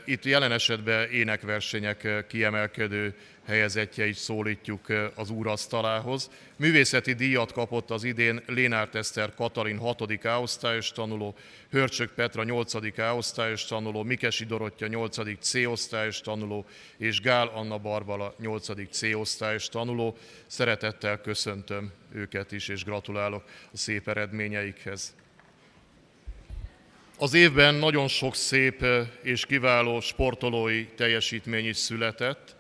Speaker 3: itt jelen esetben énekversenyek kiemelkedő helyezettjeit szólítjuk az úrasztalához. Művészeti díjat kapott az idén Lénárt Eszter Katalin 6. A-osztályos tanuló, Hörcsök Petra 8. A-osztályos tanuló, Mikesi Dorottya 8. C-osztályos tanuló és Gál Anna Barbala 8. C-osztályos tanuló. Szeretettel köszöntöm őket is, és gratulálok a szép eredményeikhez. Az évben nagyon sok szép és kiváló sportolói teljesítmény is született.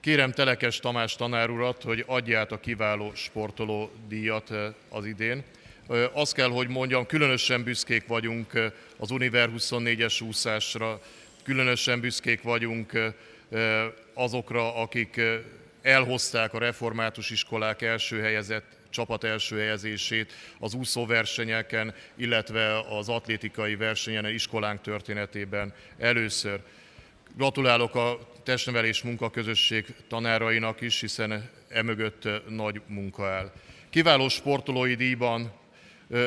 Speaker 3: Kérem Telekes Tamás tanár urat, hogy adja át a kiváló sportoló díjat az idén. Azt kell, hogy mondjam, különösen büszkék vagyunk az Univer 24-es úszásra, különösen büszkék vagyunk azokra, akik elhozták a református iskolák első helyezett csapat első helyezését az úszóversenyeken, illetve az atlétikai versenyen, iskolánk történetében először. Gratulálok a testnevelés munkaközösség tanárainak is, hiszen emögött nagy munka áll. Kiváló sportolói díjban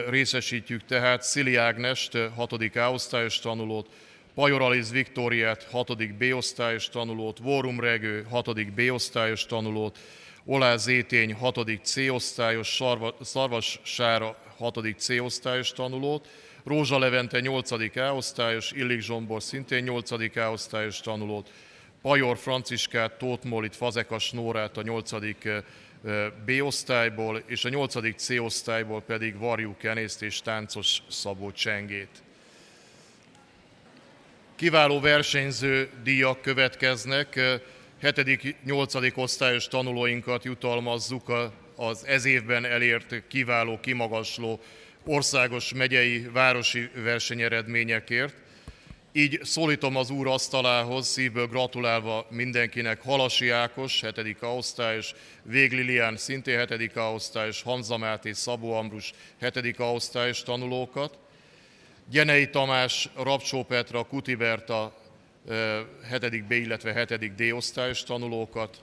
Speaker 3: részesítjük tehát Szili Ágnest, 6. A osztályos tanulót, Pajor Aliz Viktóriát, 6. B osztályos tanulót, Vórum Regő, 6. B osztályos tanulót, Olá Zétény 6. C osztályos, Szarvas Sára 6. C osztályos tanulót, Rózsa Levente 8. A osztályos, Illik Zsombor szintén 8. A osztályos tanulót, Pajor Franciskát, Tóth Molit, Fazekas Nórát a 8. B osztályból, és a 8. C osztályból pedig Varjú Kenészt és Táncos Szabó Csengét. Kiváló versenyző díjak következnek. 7.-8. osztályos tanulóinkat jutalmazzuk az ez évben elért kiváló, kimagasló országos, megyei, városi versenyeredményekért. Így szólítom az úr asztalához, szívből gratulálva mindenkinek Halasi Ákos, 7. osztályos, Vég Lilián, szintén 7. osztályos, Hanza Máté, Szabó Ambrus, 7. osztályos tanulókat, Gyenei Tamás, Rapcsó Petra, Kuti Berta, 7. B, illetve 7. D osztályos tanulókat,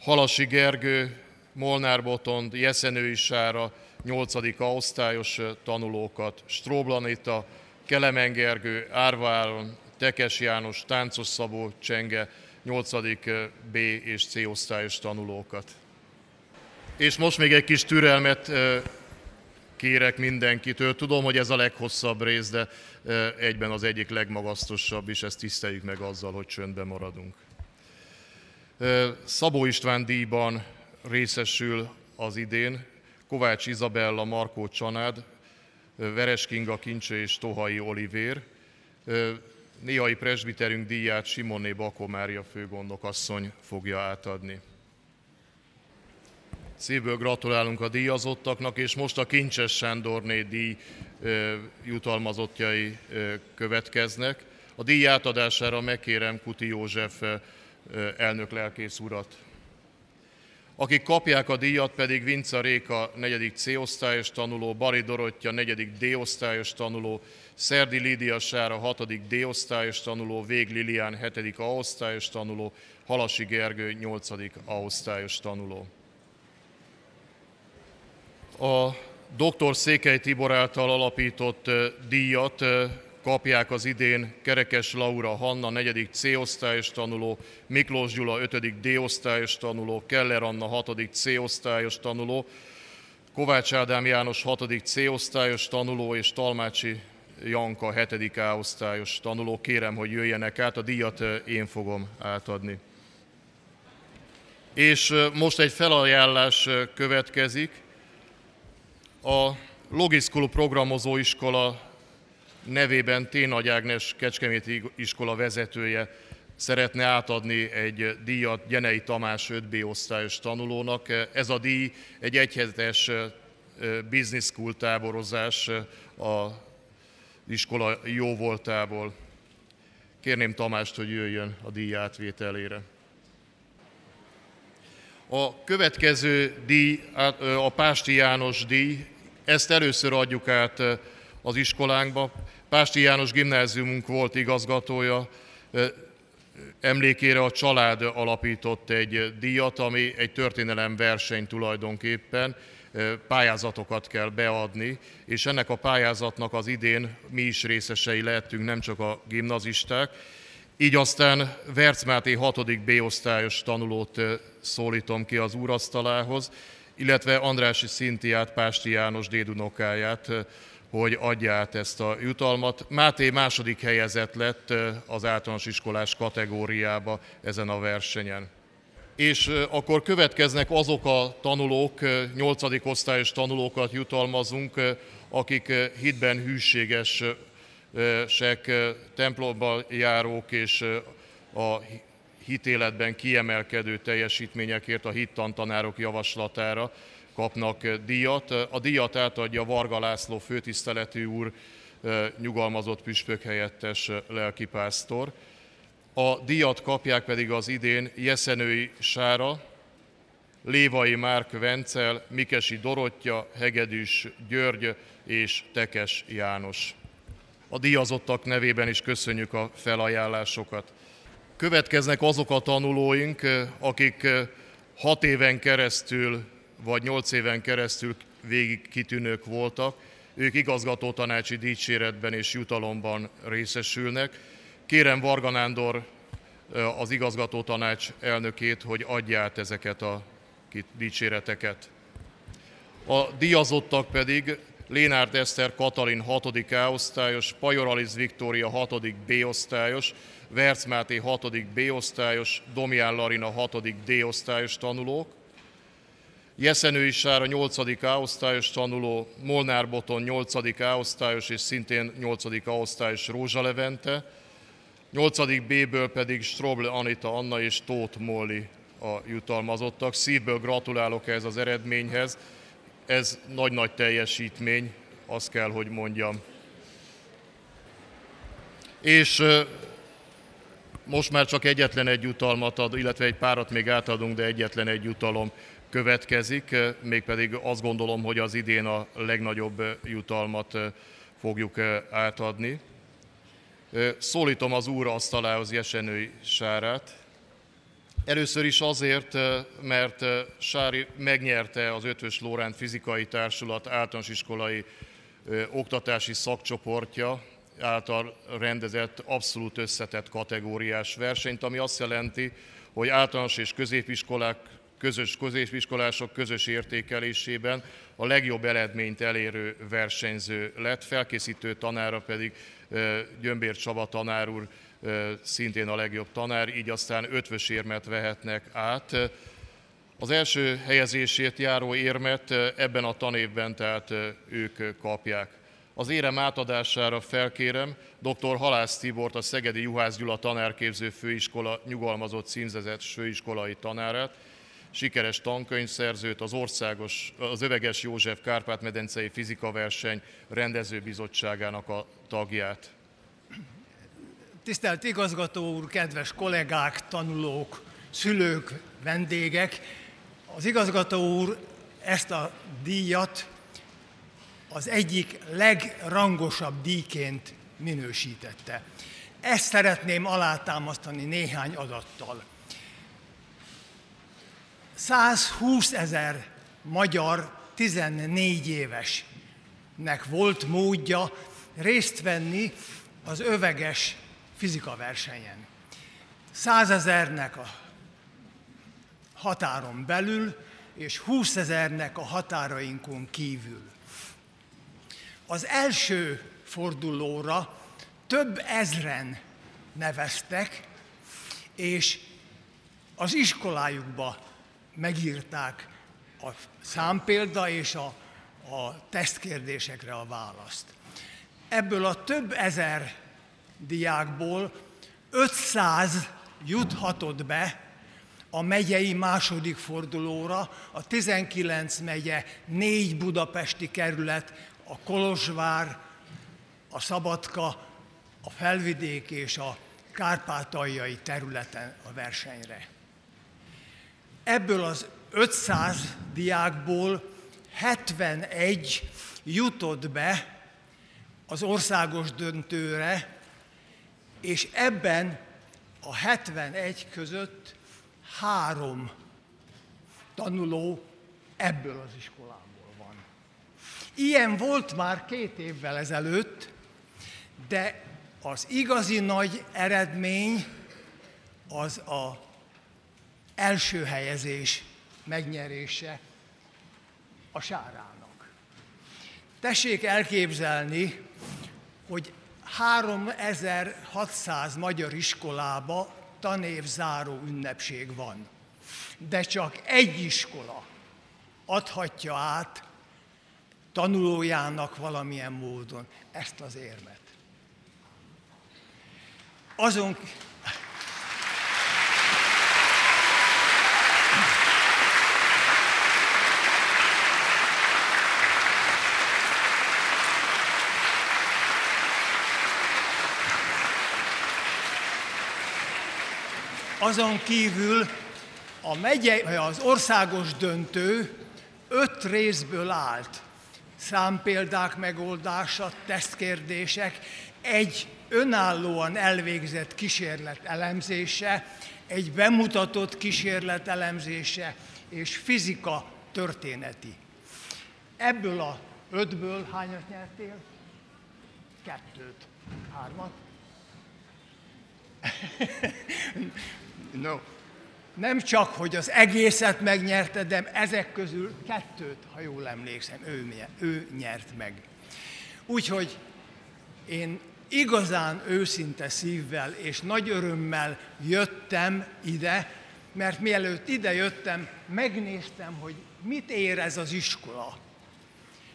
Speaker 3: Halasi Gergő, Molnár Botond, Jeszenői Sára, 8. A osztályos tanulókat, Stróblanita, Kelemen Gergő, Árva Áron, Tekes János, Táncos Szabó Csenge, 8. B és C osztályos tanulókat. És most még egy kis türelmet kérek mindenkitől. Tudom, hogy ez a leghosszabb rész, de egyben az egyik legmagasztosabb, és ezt tiszteljük meg azzal, hogy csöndben maradunk. Szabó István díjban részesül az idén Kovács Izabella, Markó Csanád, Veres Kinga Kincse és Tohai Olivér. Néhai presbiterünk díját Simoné Bakó Mária főgondokasszony fogja átadni. Szívből gratulálunk a díjazottaknak, és most a Kincses Sándorné díj jutalmazottjai következnek. A díj átadására megkérem Kuti József elnök lelkész urat. Akik kapják a díjat pedig Vinca Réka 4. C osztályos tanuló, Bari Dorottya 4. D osztályos tanuló, Szerdi Lídia Sára 6. D osztályos tanuló, Vég Lilián 7. A osztályos tanuló, Halasi Gergő 8. A osztályos tanuló. A dr. Székely Tibor által alapított díjat kapják az idén Kerekes Laura Hanna 4. C osztályos tanuló, Miklós Gyula 5. D osztályos tanuló, Keller Anna 6. C osztályos tanuló, Kovács Ádám János 6. C osztályos tanuló és Talmácsi Janka 7. A osztályos tanuló. Kérem, hogy jöjjenek át, a díjat én fogom átadni. És most egy felajánlás következik. A Logiszkulu programozóiskola nevében T. Nagy Ágnes Kecskeméti iskola vezetője szeretne átadni egy díjat Gyenei Tamás 5B osztályos tanulónak. Ez a díj egy egyhetes business school táborozás a iskola jó voltából. Kérném Tamást, hogy jöjjön a díj átvételére. A következő díj, a Pásti János díj, ezt először adjuk át az iskolánkba. Pásti János gimnáziumunk volt igazgatója, emlékére a család alapított egy díjat, ami egy történelem verseny tulajdonképpen, pályázatokat kell beadni, és ennek a pályázatnak az idén mi is részesei lehetünk, nem csak a gimnazisták. Így aztán Verc Máté 6. B osztályos tanulót szólítom ki az úrasztalához, illetve Andrási Szintiát, Pásti János dédunokáját, hogy adja át ezt a jutalmat. Máté második helyezett lett az általános iskolás kategóriába ezen a versenyen. És akkor következnek azok a tanulók, nyolcadik osztályos tanulókat jutalmazunk, akik hitben hűségesek, templomba járók és a hitéletben kiemelkedő teljesítményekért a hittantanárok javaslatára kapnak díjat. A díjat átadja Varga László főtiszteletű úr, nyugalmazott püspök helyettes lelkipásztor. A díjat kapják pedig az idén Jeszenői Sára, Lévai Márk Vencel, Mikesi Dorottya, Hegedűs György és Tekes János. A díjazottak nevében is köszönjük a felajánlásokat. Következnek azok a tanulóink, akik hat éven keresztül vagy nyolc éven keresztül végig kitűnők voltak, ők igazgató tanácsi dicséretben és jutalomban részesülnek. Kérem Varga Nándor, az igazgató tanács elnökét, hogy adja át ezeket a dicséreteket. A díjazottak pedig Lénárd Eszter Katalin 6. A osztályos, Pajor Aliz Viktória 6. B osztályos, Verc Máté 6. B osztályos, Domján Larina 6. D osztályos tanulók, Jeszenői Sára 8. A osztályos tanuló, Molnár Boton 8. A osztályos és szintén 8. A osztályos Rózsa Levente, 8. B-ből pedig Stroble Anita Anna és Tóth Molli a jutalmazottak. Szívből gratulálok ez az eredményhez. Ez nagy-nagy teljesítmény, azt kell, hogy mondjam. És most már csak egyetlen egy jutalmat ad, illetve egy párat még átadunk, de egyetlen egy jutalom következik, mégpedig azt gondolom, hogy az idén a legnagyobb jutalmat fogjuk átadni. Szólítom az úr asztalához Jesenői Sárát. Először is azért, mert Sári megnyerte az Ötvös Lóránt Fizikai Társulat általános iskolai oktatási szakcsoportja által rendezett abszolút összetett kategóriás versenyt, ami azt jelenti, hogy általános és középiskolák közös középiskolások közös értékelésében a legjobb eredményt elérő versenyző lett, felkészítő tanára pedig Gyömbér Csaba tanár úr szintén a legjobb tanár, így aztán ötvös érmet vehetnek át. Az első helyezését járó érmet ebben a tanévben tehát ők kapják. Az érem átadására felkérem dr. Halász Tibort, a Szegedi Juhász Gyula Tanárképző Főiskola nyugalmazott címzezett főiskolai tanárát, sikeres tankönyvszerzőt, az országos, az Öveges József Kárpát-medencei fizikaverseny rendezőbizottságának a tagját.
Speaker 4: Tisztelt igazgató úr, kedves kollégák, tanulók, szülők, vendégek! Az igazgató úr ezt a díjat az egyik legrangosabb díjként minősítette. Ezt szeretném alátámasztani néhány adattal. 120 ezer magyar 14 évesnek volt módja részt venni az öveges fizika versenyen. Százezernek a határon belül, és 20 ezernek a határainkon kívül. Az első fordulóra több ezren neveztek, és az iskolájukba megírták a számpélda és a, a tesztkérdésekre a választ. Ebből a több ezer diákból 500 juthatott be a megyei második fordulóra, a 19 megye, négy budapesti kerület, a Kolozsvár, a Szabadka, a Felvidék és a kárpátaljai területen a versenyre. Ebből az 500 diákból 71 jutott be az országos döntőre, és ebben a 71 között három tanuló ebből az iskolából van. Ilyen volt már két évvel ezelőtt, de az igazi nagy eredmény az a első helyezés megnyerése a sárának. Tessék elképzelni, hogy 3600 magyar iskolába tanévzáró ünnepség van. De csak egy iskola adhatja át tanulójának valamilyen módon ezt az érmet. Azon, Azon kívül a megye, az országos döntő öt részből állt. Számpéldák megoldása, tesztkérdések, egy önállóan elvégzett kísérlet elemzése, egy bemutatott kísérlet elemzése és fizika történeti. Ebből a ötből hányat nyertél? Kettőt. Hármat? No. Nem csak, hogy az egészet megnyerte, de ezek közül kettőt, ha jól emlékszem, ő, ő nyert meg. Úgyhogy én igazán őszinte szívvel és nagy örömmel jöttem ide, mert mielőtt ide jöttem, megnéztem, hogy mit ér ez az iskola.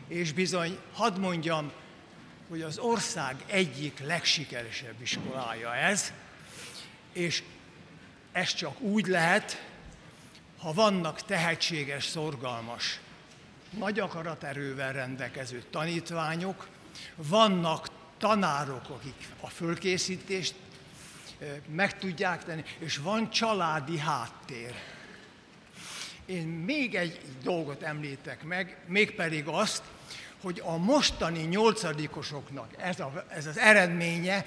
Speaker 4: És bizony, hadd mondjam, hogy az ország egyik legsikeresebb iskolája ez, és ez csak úgy lehet, ha vannak tehetséges, szorgalmas, nagy akaraterővel rendelkező tanítványok, vannak tanárok, akik a fölkészítést meg tudják tenni, és van családi háttér. Én még egy dolgot említek meg, mégpedig azt, hogy a mostani nyolcadikosoknak ez, a, ez az eredménye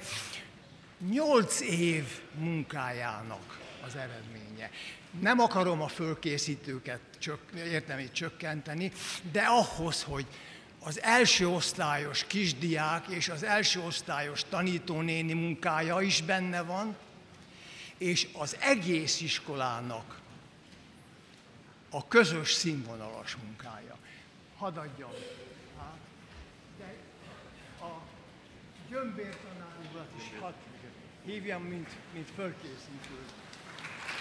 Speaker 4: nyolc év munkájának az eredménye. Nem akarom a fölkészítőket csök, értelmét csökkenteni, de ahhoz, hogy az első osztályos kisdiák és az első osztályos tanítónéni munkája is benne van, és az egész iskolának a közös színvonalas munkája. Hadd adjam át. De a gyömbér tanárulat is hadd hívjam, mint, mint fölkészítőt.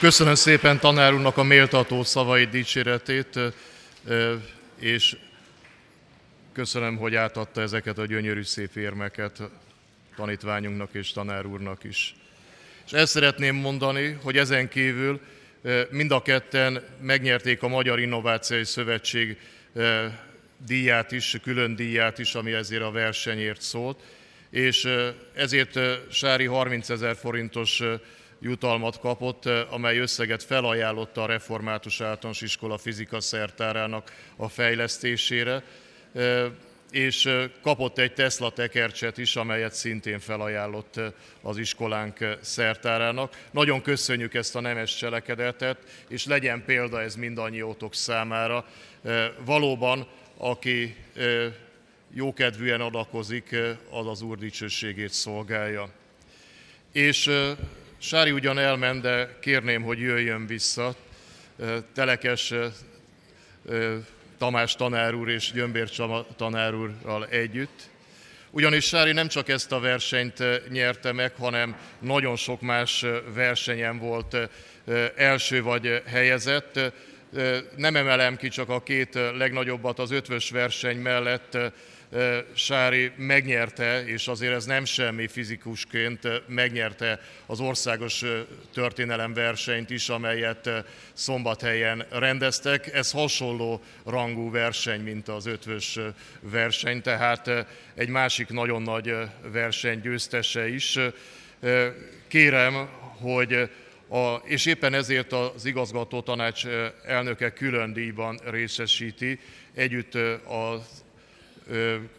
Speaker 3: Köszönöm szépen tanár úrnak a méltató szavai dicséretét, és köszönöm, hogy átadta ezeket a gyönyörű szép érmeket tanítványunknak és tanár úrnak is. És ezt szeretném mondani, hogy ezen kívül mind a ketten megnyerték a Magyar Innovációs Szövetség díját is, külön díját is, ami ezért a versenyért szólt, és ezért Sári 30 ezer forintos jutalmat kapott, amely összeget felajánlotta a Református Általános Iskola fizika szertárának a fejlesztésére, és kapott egy Tesla tekercset is, amelyet szintén felajánlott az iskolánk szertárának. Nagyon köszönjük ezt a nemes cselekedetet, és legyen példa ez mindannyiótok számára. Valóban, aki jókedvűen adakozik, az az Úr dicsőségét szolgálja. És Sári ugyan elment, de kérném, hogy jöjjön vissza. Telekes Tamás tanár úr és Gyömbér Csama tanár úrral együtt. Ugyanis Sári nem csak ezt a versenyt nyerte meg, hanem nagyon sok más versenyen volt első vagy helyezett. Nem emelem ki csak a két legnagyobbat az ötvös verseny mellett, Sári megnyerte, és azért ez nem semmi fizikusként, megnyerte az országos történelemversenyt is, amelyet szombathelyen rendeztek. Ez hasonló rangú verseny, mint az ötvös verseny, tehát egy másik nagyon nagy verseny győztese is. Kérem, hogy a, és éppen ezért az igazgató tanács elnöke külön díjban részesíti, együtt az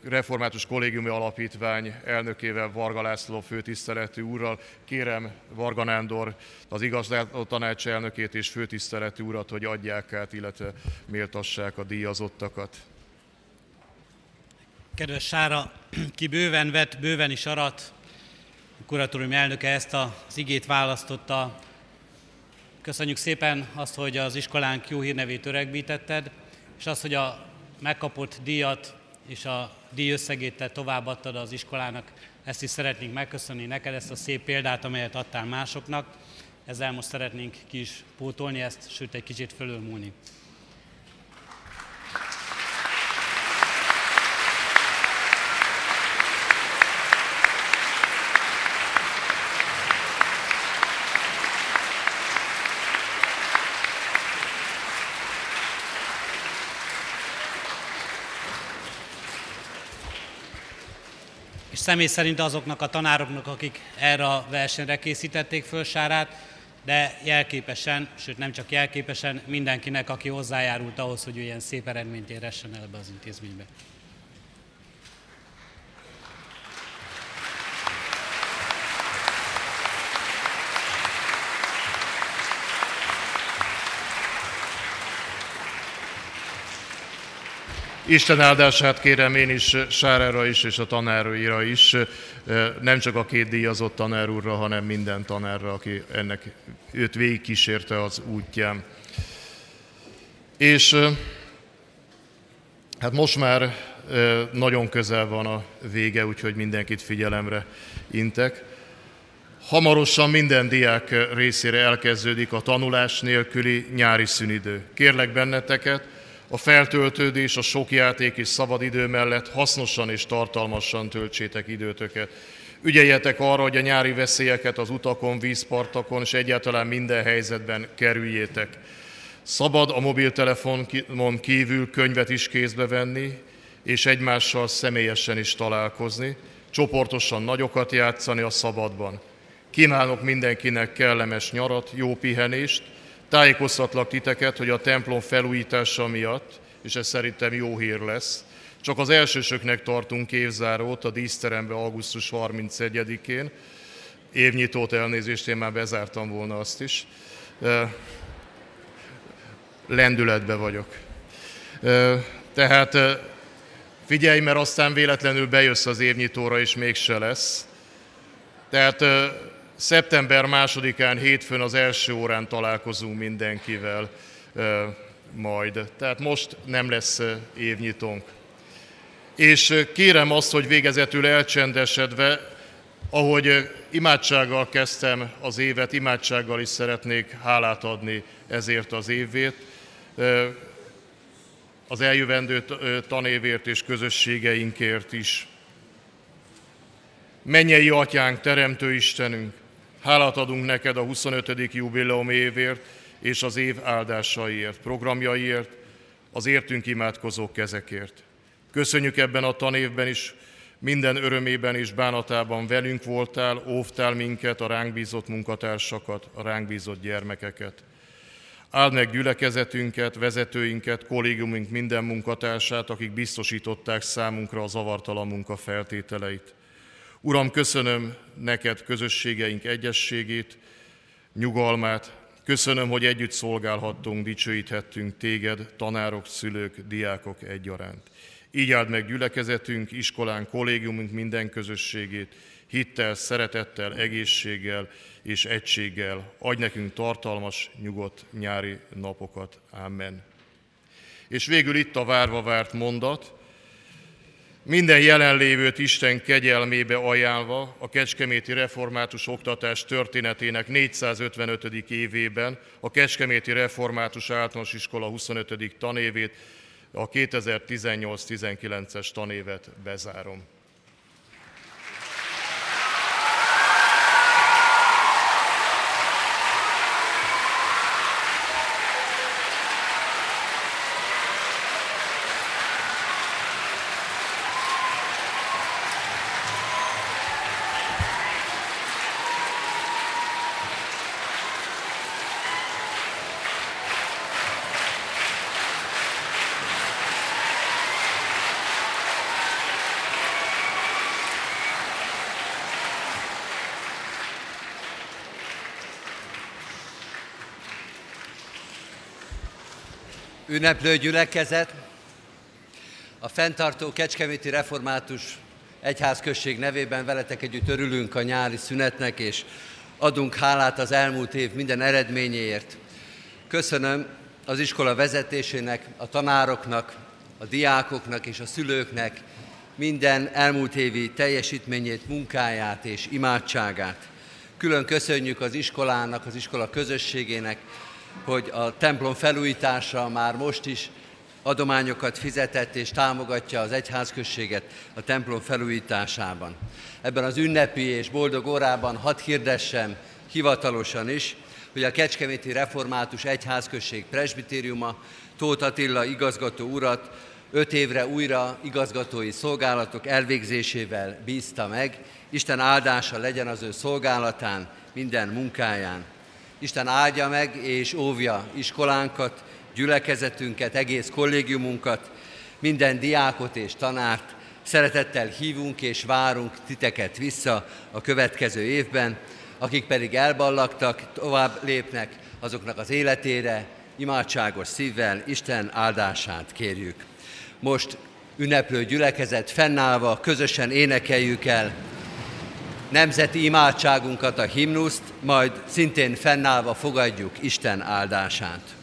Speaker 3: Református Kollégiumi Alapítvány elnökével, Varga László főtiszteletű úrral. Kérem Varga Nándor, az igazgató tanács elnökét és főtiszteletű urat, hogy adják át, illetve méltassák a díjazottakat.
Speaker 2: Kedves Sára, ki bőven vett, bőven is arat. A kuratórium elnöke ezt az igét választotta Köszönjük szépen azt, hogy az iskolánk jó hírnevét öregbítetted, és azt, hogy a megkapott díjat és a díj összegét te továbbadtad az iskolának. Ezt is szeretnénk megköszönni neked, ezt a szép példát, amelyet adtál másoknak. Ezzel most szeretnénk ki is pótolni ezt, sőt egy kicsit fölülmúlni. És személy szerint azoknak a tanároknak, akik erre a versenyre készítették föl Sárát, de jelképesen, sőt nem csak jelképesen, mindenkinek, aki hozzájárult ahhoz, hogy ilyen szép eredményt éressen el ebbe az intézménybe.
Speaker 3: Isten áldását kérem én is Sárára is, és a tanáraira is, nem csak a két díjazott tanár úrra, hanem minden tanárra, aki ennek őt végigkísérte az útján. És hát most már nagyon közel van a vége, úgyhogy mindenkit figyelemre intek. Hamarosan minden diák részére elkezdődik a tanulás nélküli nyári szünidő. Kérlek benneteket, a feltöltődés, a sok játék és szabad idő mellett hasznosan és tartalmasan töltsétek időtöket. Ügyeljetek arra, hogy a nyári veszélyeket az utakon, vízpartakon és egyáltalán minden helyzetben kerüljétek. Szabad a mobiltelefonon kívül könyvet is kézbe venni, és egymással személyesen is találkozni, csoportosan nagyokat játszani a szabadban. Kínálok mindenkinek kellemes nyarat, jó pihenést, Tájékoztatlak titeket, hogy a templom felújítása miatt, és ez szerintem jó hír lesz, csak az elsősöknek tartunk évzárót a díszterembe augusztus 31-én. Évnyitót elnézést, én már bezártam volna azt is. Lendületbe vagyok. Tehát figyelj, mert aztán véletlenül bejössz az évnyitóra, és mégse lesz. Tehát Szeptember másodikán hétfőn az első órán találkozunk mindenkivel majd. Tehát most nem lesz évnyitónk. És kérem azt, hogy végezetül elcsendesedve, ahogy imádsággal kezdtem az évet, imádsággal is szeretnék hálát adni ezért az évét, az eljövendő tanévért és közösségeinkért is. Mennyei Atyánk, Teremtő Istenünk, Hálát adunk neked a 25. jubileum évért és az év áldásaiért, programjaiért, az értünk imádkozó kezekért. Köszönjük ebben a tanévben is, minden örömében és bánatában velünk voltál, óvtál minket, a ránk bízott munkatársakat, a ránk bízott gyermekeket. Áld meg gyülekezetünket, vezetőinket, kollégiumunk minden munkatársát, akik biztosították számunkra a zavartalan munka feltételeit. Uram, köszönöm neked közösségeink egyességét, nyugalmát, köszönöm, hogy együtt szolgálhattunk, dicsőíthettünk téged, tanárok, szülők, diákok egyaránt. Így áld meg gyülekezetünk, iskolán, kollégiumunk minden közösségét, hittel, szeretettel, egészséggel és egységgel. Adj nekünk tartalmas, nyugodt nyári napokat. Amen. És végül itt a várva várt mondat, minden jelenlévőt Isten kegyelmébe ajánlva a Kecskeméti Református Oktatás történetének 455. évében a Kecskeméti Református Általános Iskola 25. tanévét, a 2018-19-es tanévet bezárom.
Speaker 5: Ünneplő gyülekezet, a fenntartó Kecskeméti Református Egyházközség nevében veletek együtt örülünk a nyári szünetnek, és adunk hálát az elmúlt év minden eredményéért. Köszönöm az iskola vezetésének, a tanároknak, a diákoknak és a szülőknek minden elmúlt évi teljesítményét, munkáját és imádságát. Külön köszönjük az iskolának, az iskola közösségének, hogy a templom felújítása már most is adományokat fizetett és támogatja az egyházközséget a templom felújításában. Ebben az ünnepi és boldog órában hadd hirdessem hivatalosan is, hogy a Kecskeméti Református Egyházközség presbitériuma Tóth Attila igazgató urat öt évre újra igazgatói szolgálatok elvégzésével bízta meg. Isten áldása legyen az ő szolgálatán, minden munkáján. Isten áldja meg és óvja iskolánkat, gyülekezetünket, egész kollégiumunkat, minden diákot és tanárt. Szeretettel hívunk és várunk titeket vissza a következő évben, akik pedig elballagtak, tovább lépnek azoknak az életére, imádságos szívvel Isten áldását kérjük. Most ünneplő gyülekezet fennállva közösen énekeljük el nemzeti imádságunkat, a himnuszt, majd szintén fennállva fogadjuk Isten áldását.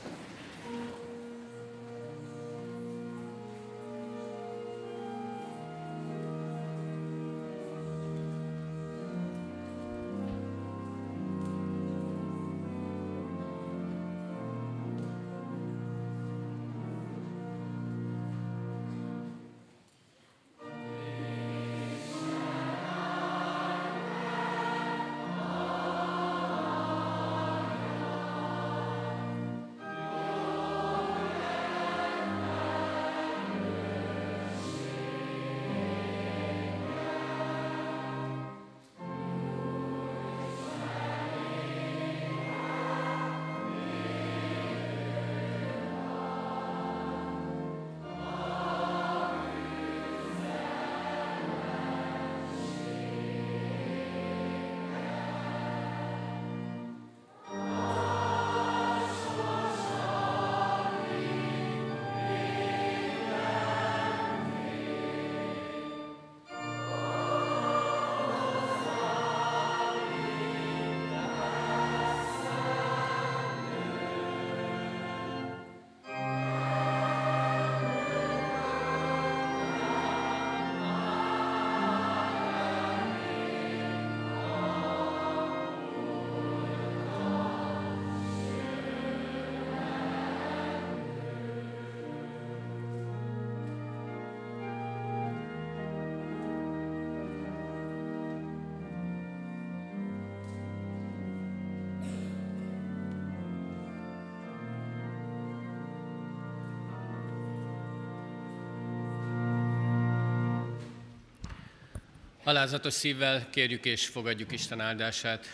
Speaker 1: Alázatos szívvel kérjük és fogadjuk Isten áldását.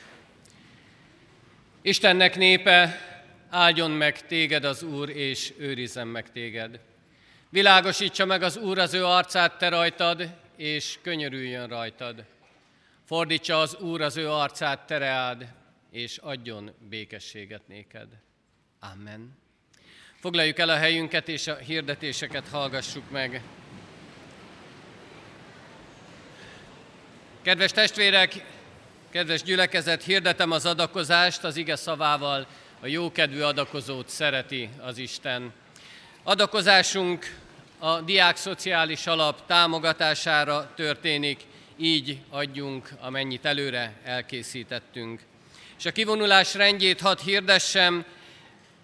Speaker 1: Istennek népe, áldjon meg téged az Úr, és őrizzen meg téged. Világosítsa meg az Úr az ő arcát te rajtad, és könyörüljön rajtad. Fordítsa az Úr az ő arcát te reád, és adjon békességet néked. Amen. Foglaljuk el a helyünket, és a hirdetéseket hallgassuk meg. Kedves testvérek, kedves gyülekezet, hirdetem az adakozást az ige szavával, a jókedvű adakozót szereti az Isten. Adakozásunk a diák szociális alap támogatására történik, így adjunk, amennyit előre elkészítettünk. És a kivonulás rendjét hadd hirdessem,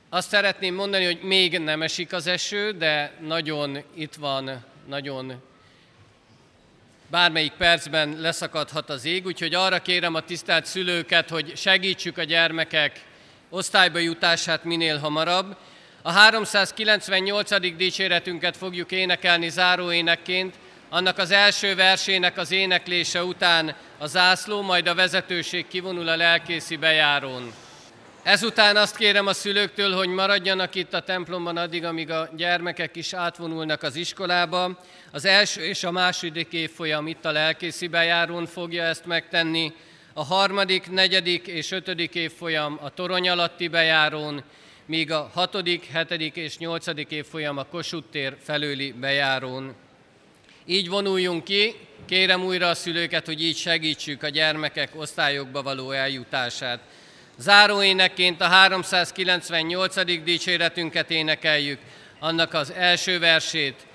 Speaker 1: azt szeretném mondani, hogy még nem esik az eső, de nagyon itt van, nagyon bármelyik percben leszakadhat az ég, úgyhogy arra kérem a tisztelt szülőket, hogy segítsük a gyermekek osztályba jutását minél hamarabb. A 398. dicséretünket fogjuk énekelni záróénekként, annak az első versének az éneklése után a zászló, majd a vezetőség kivonul a lelkészi bejárón. Ezután azt kérem a szülőktől, hogy maradjanak itt a templomban addig, amíg a gyermekek is átvonulnak az iskolába. Az első és a második évfolyam itt a lelkészi bejárón fogja ezt megtenni, a harmadik, negyedik és ötödik évfolyam a torony alatti bejárón, míg a hatodik, hetedik és nyolcadik évfolyam a Kossuth tér felőli bejárón. Így vonuljunk ki, kérem újra a szülőket, hogy így segítsük a gyermekek osztályokba való eljutását. Záróénekként a 398. dicséretünket énekeljük, annak az első versét,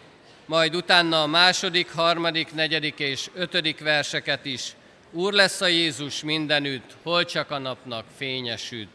Speaker 1: majd utána a második, harmadik, negyedik és ötödik verseket is. Úr lesz a Jézus mindenütt, hol csak a napnak fényesüt.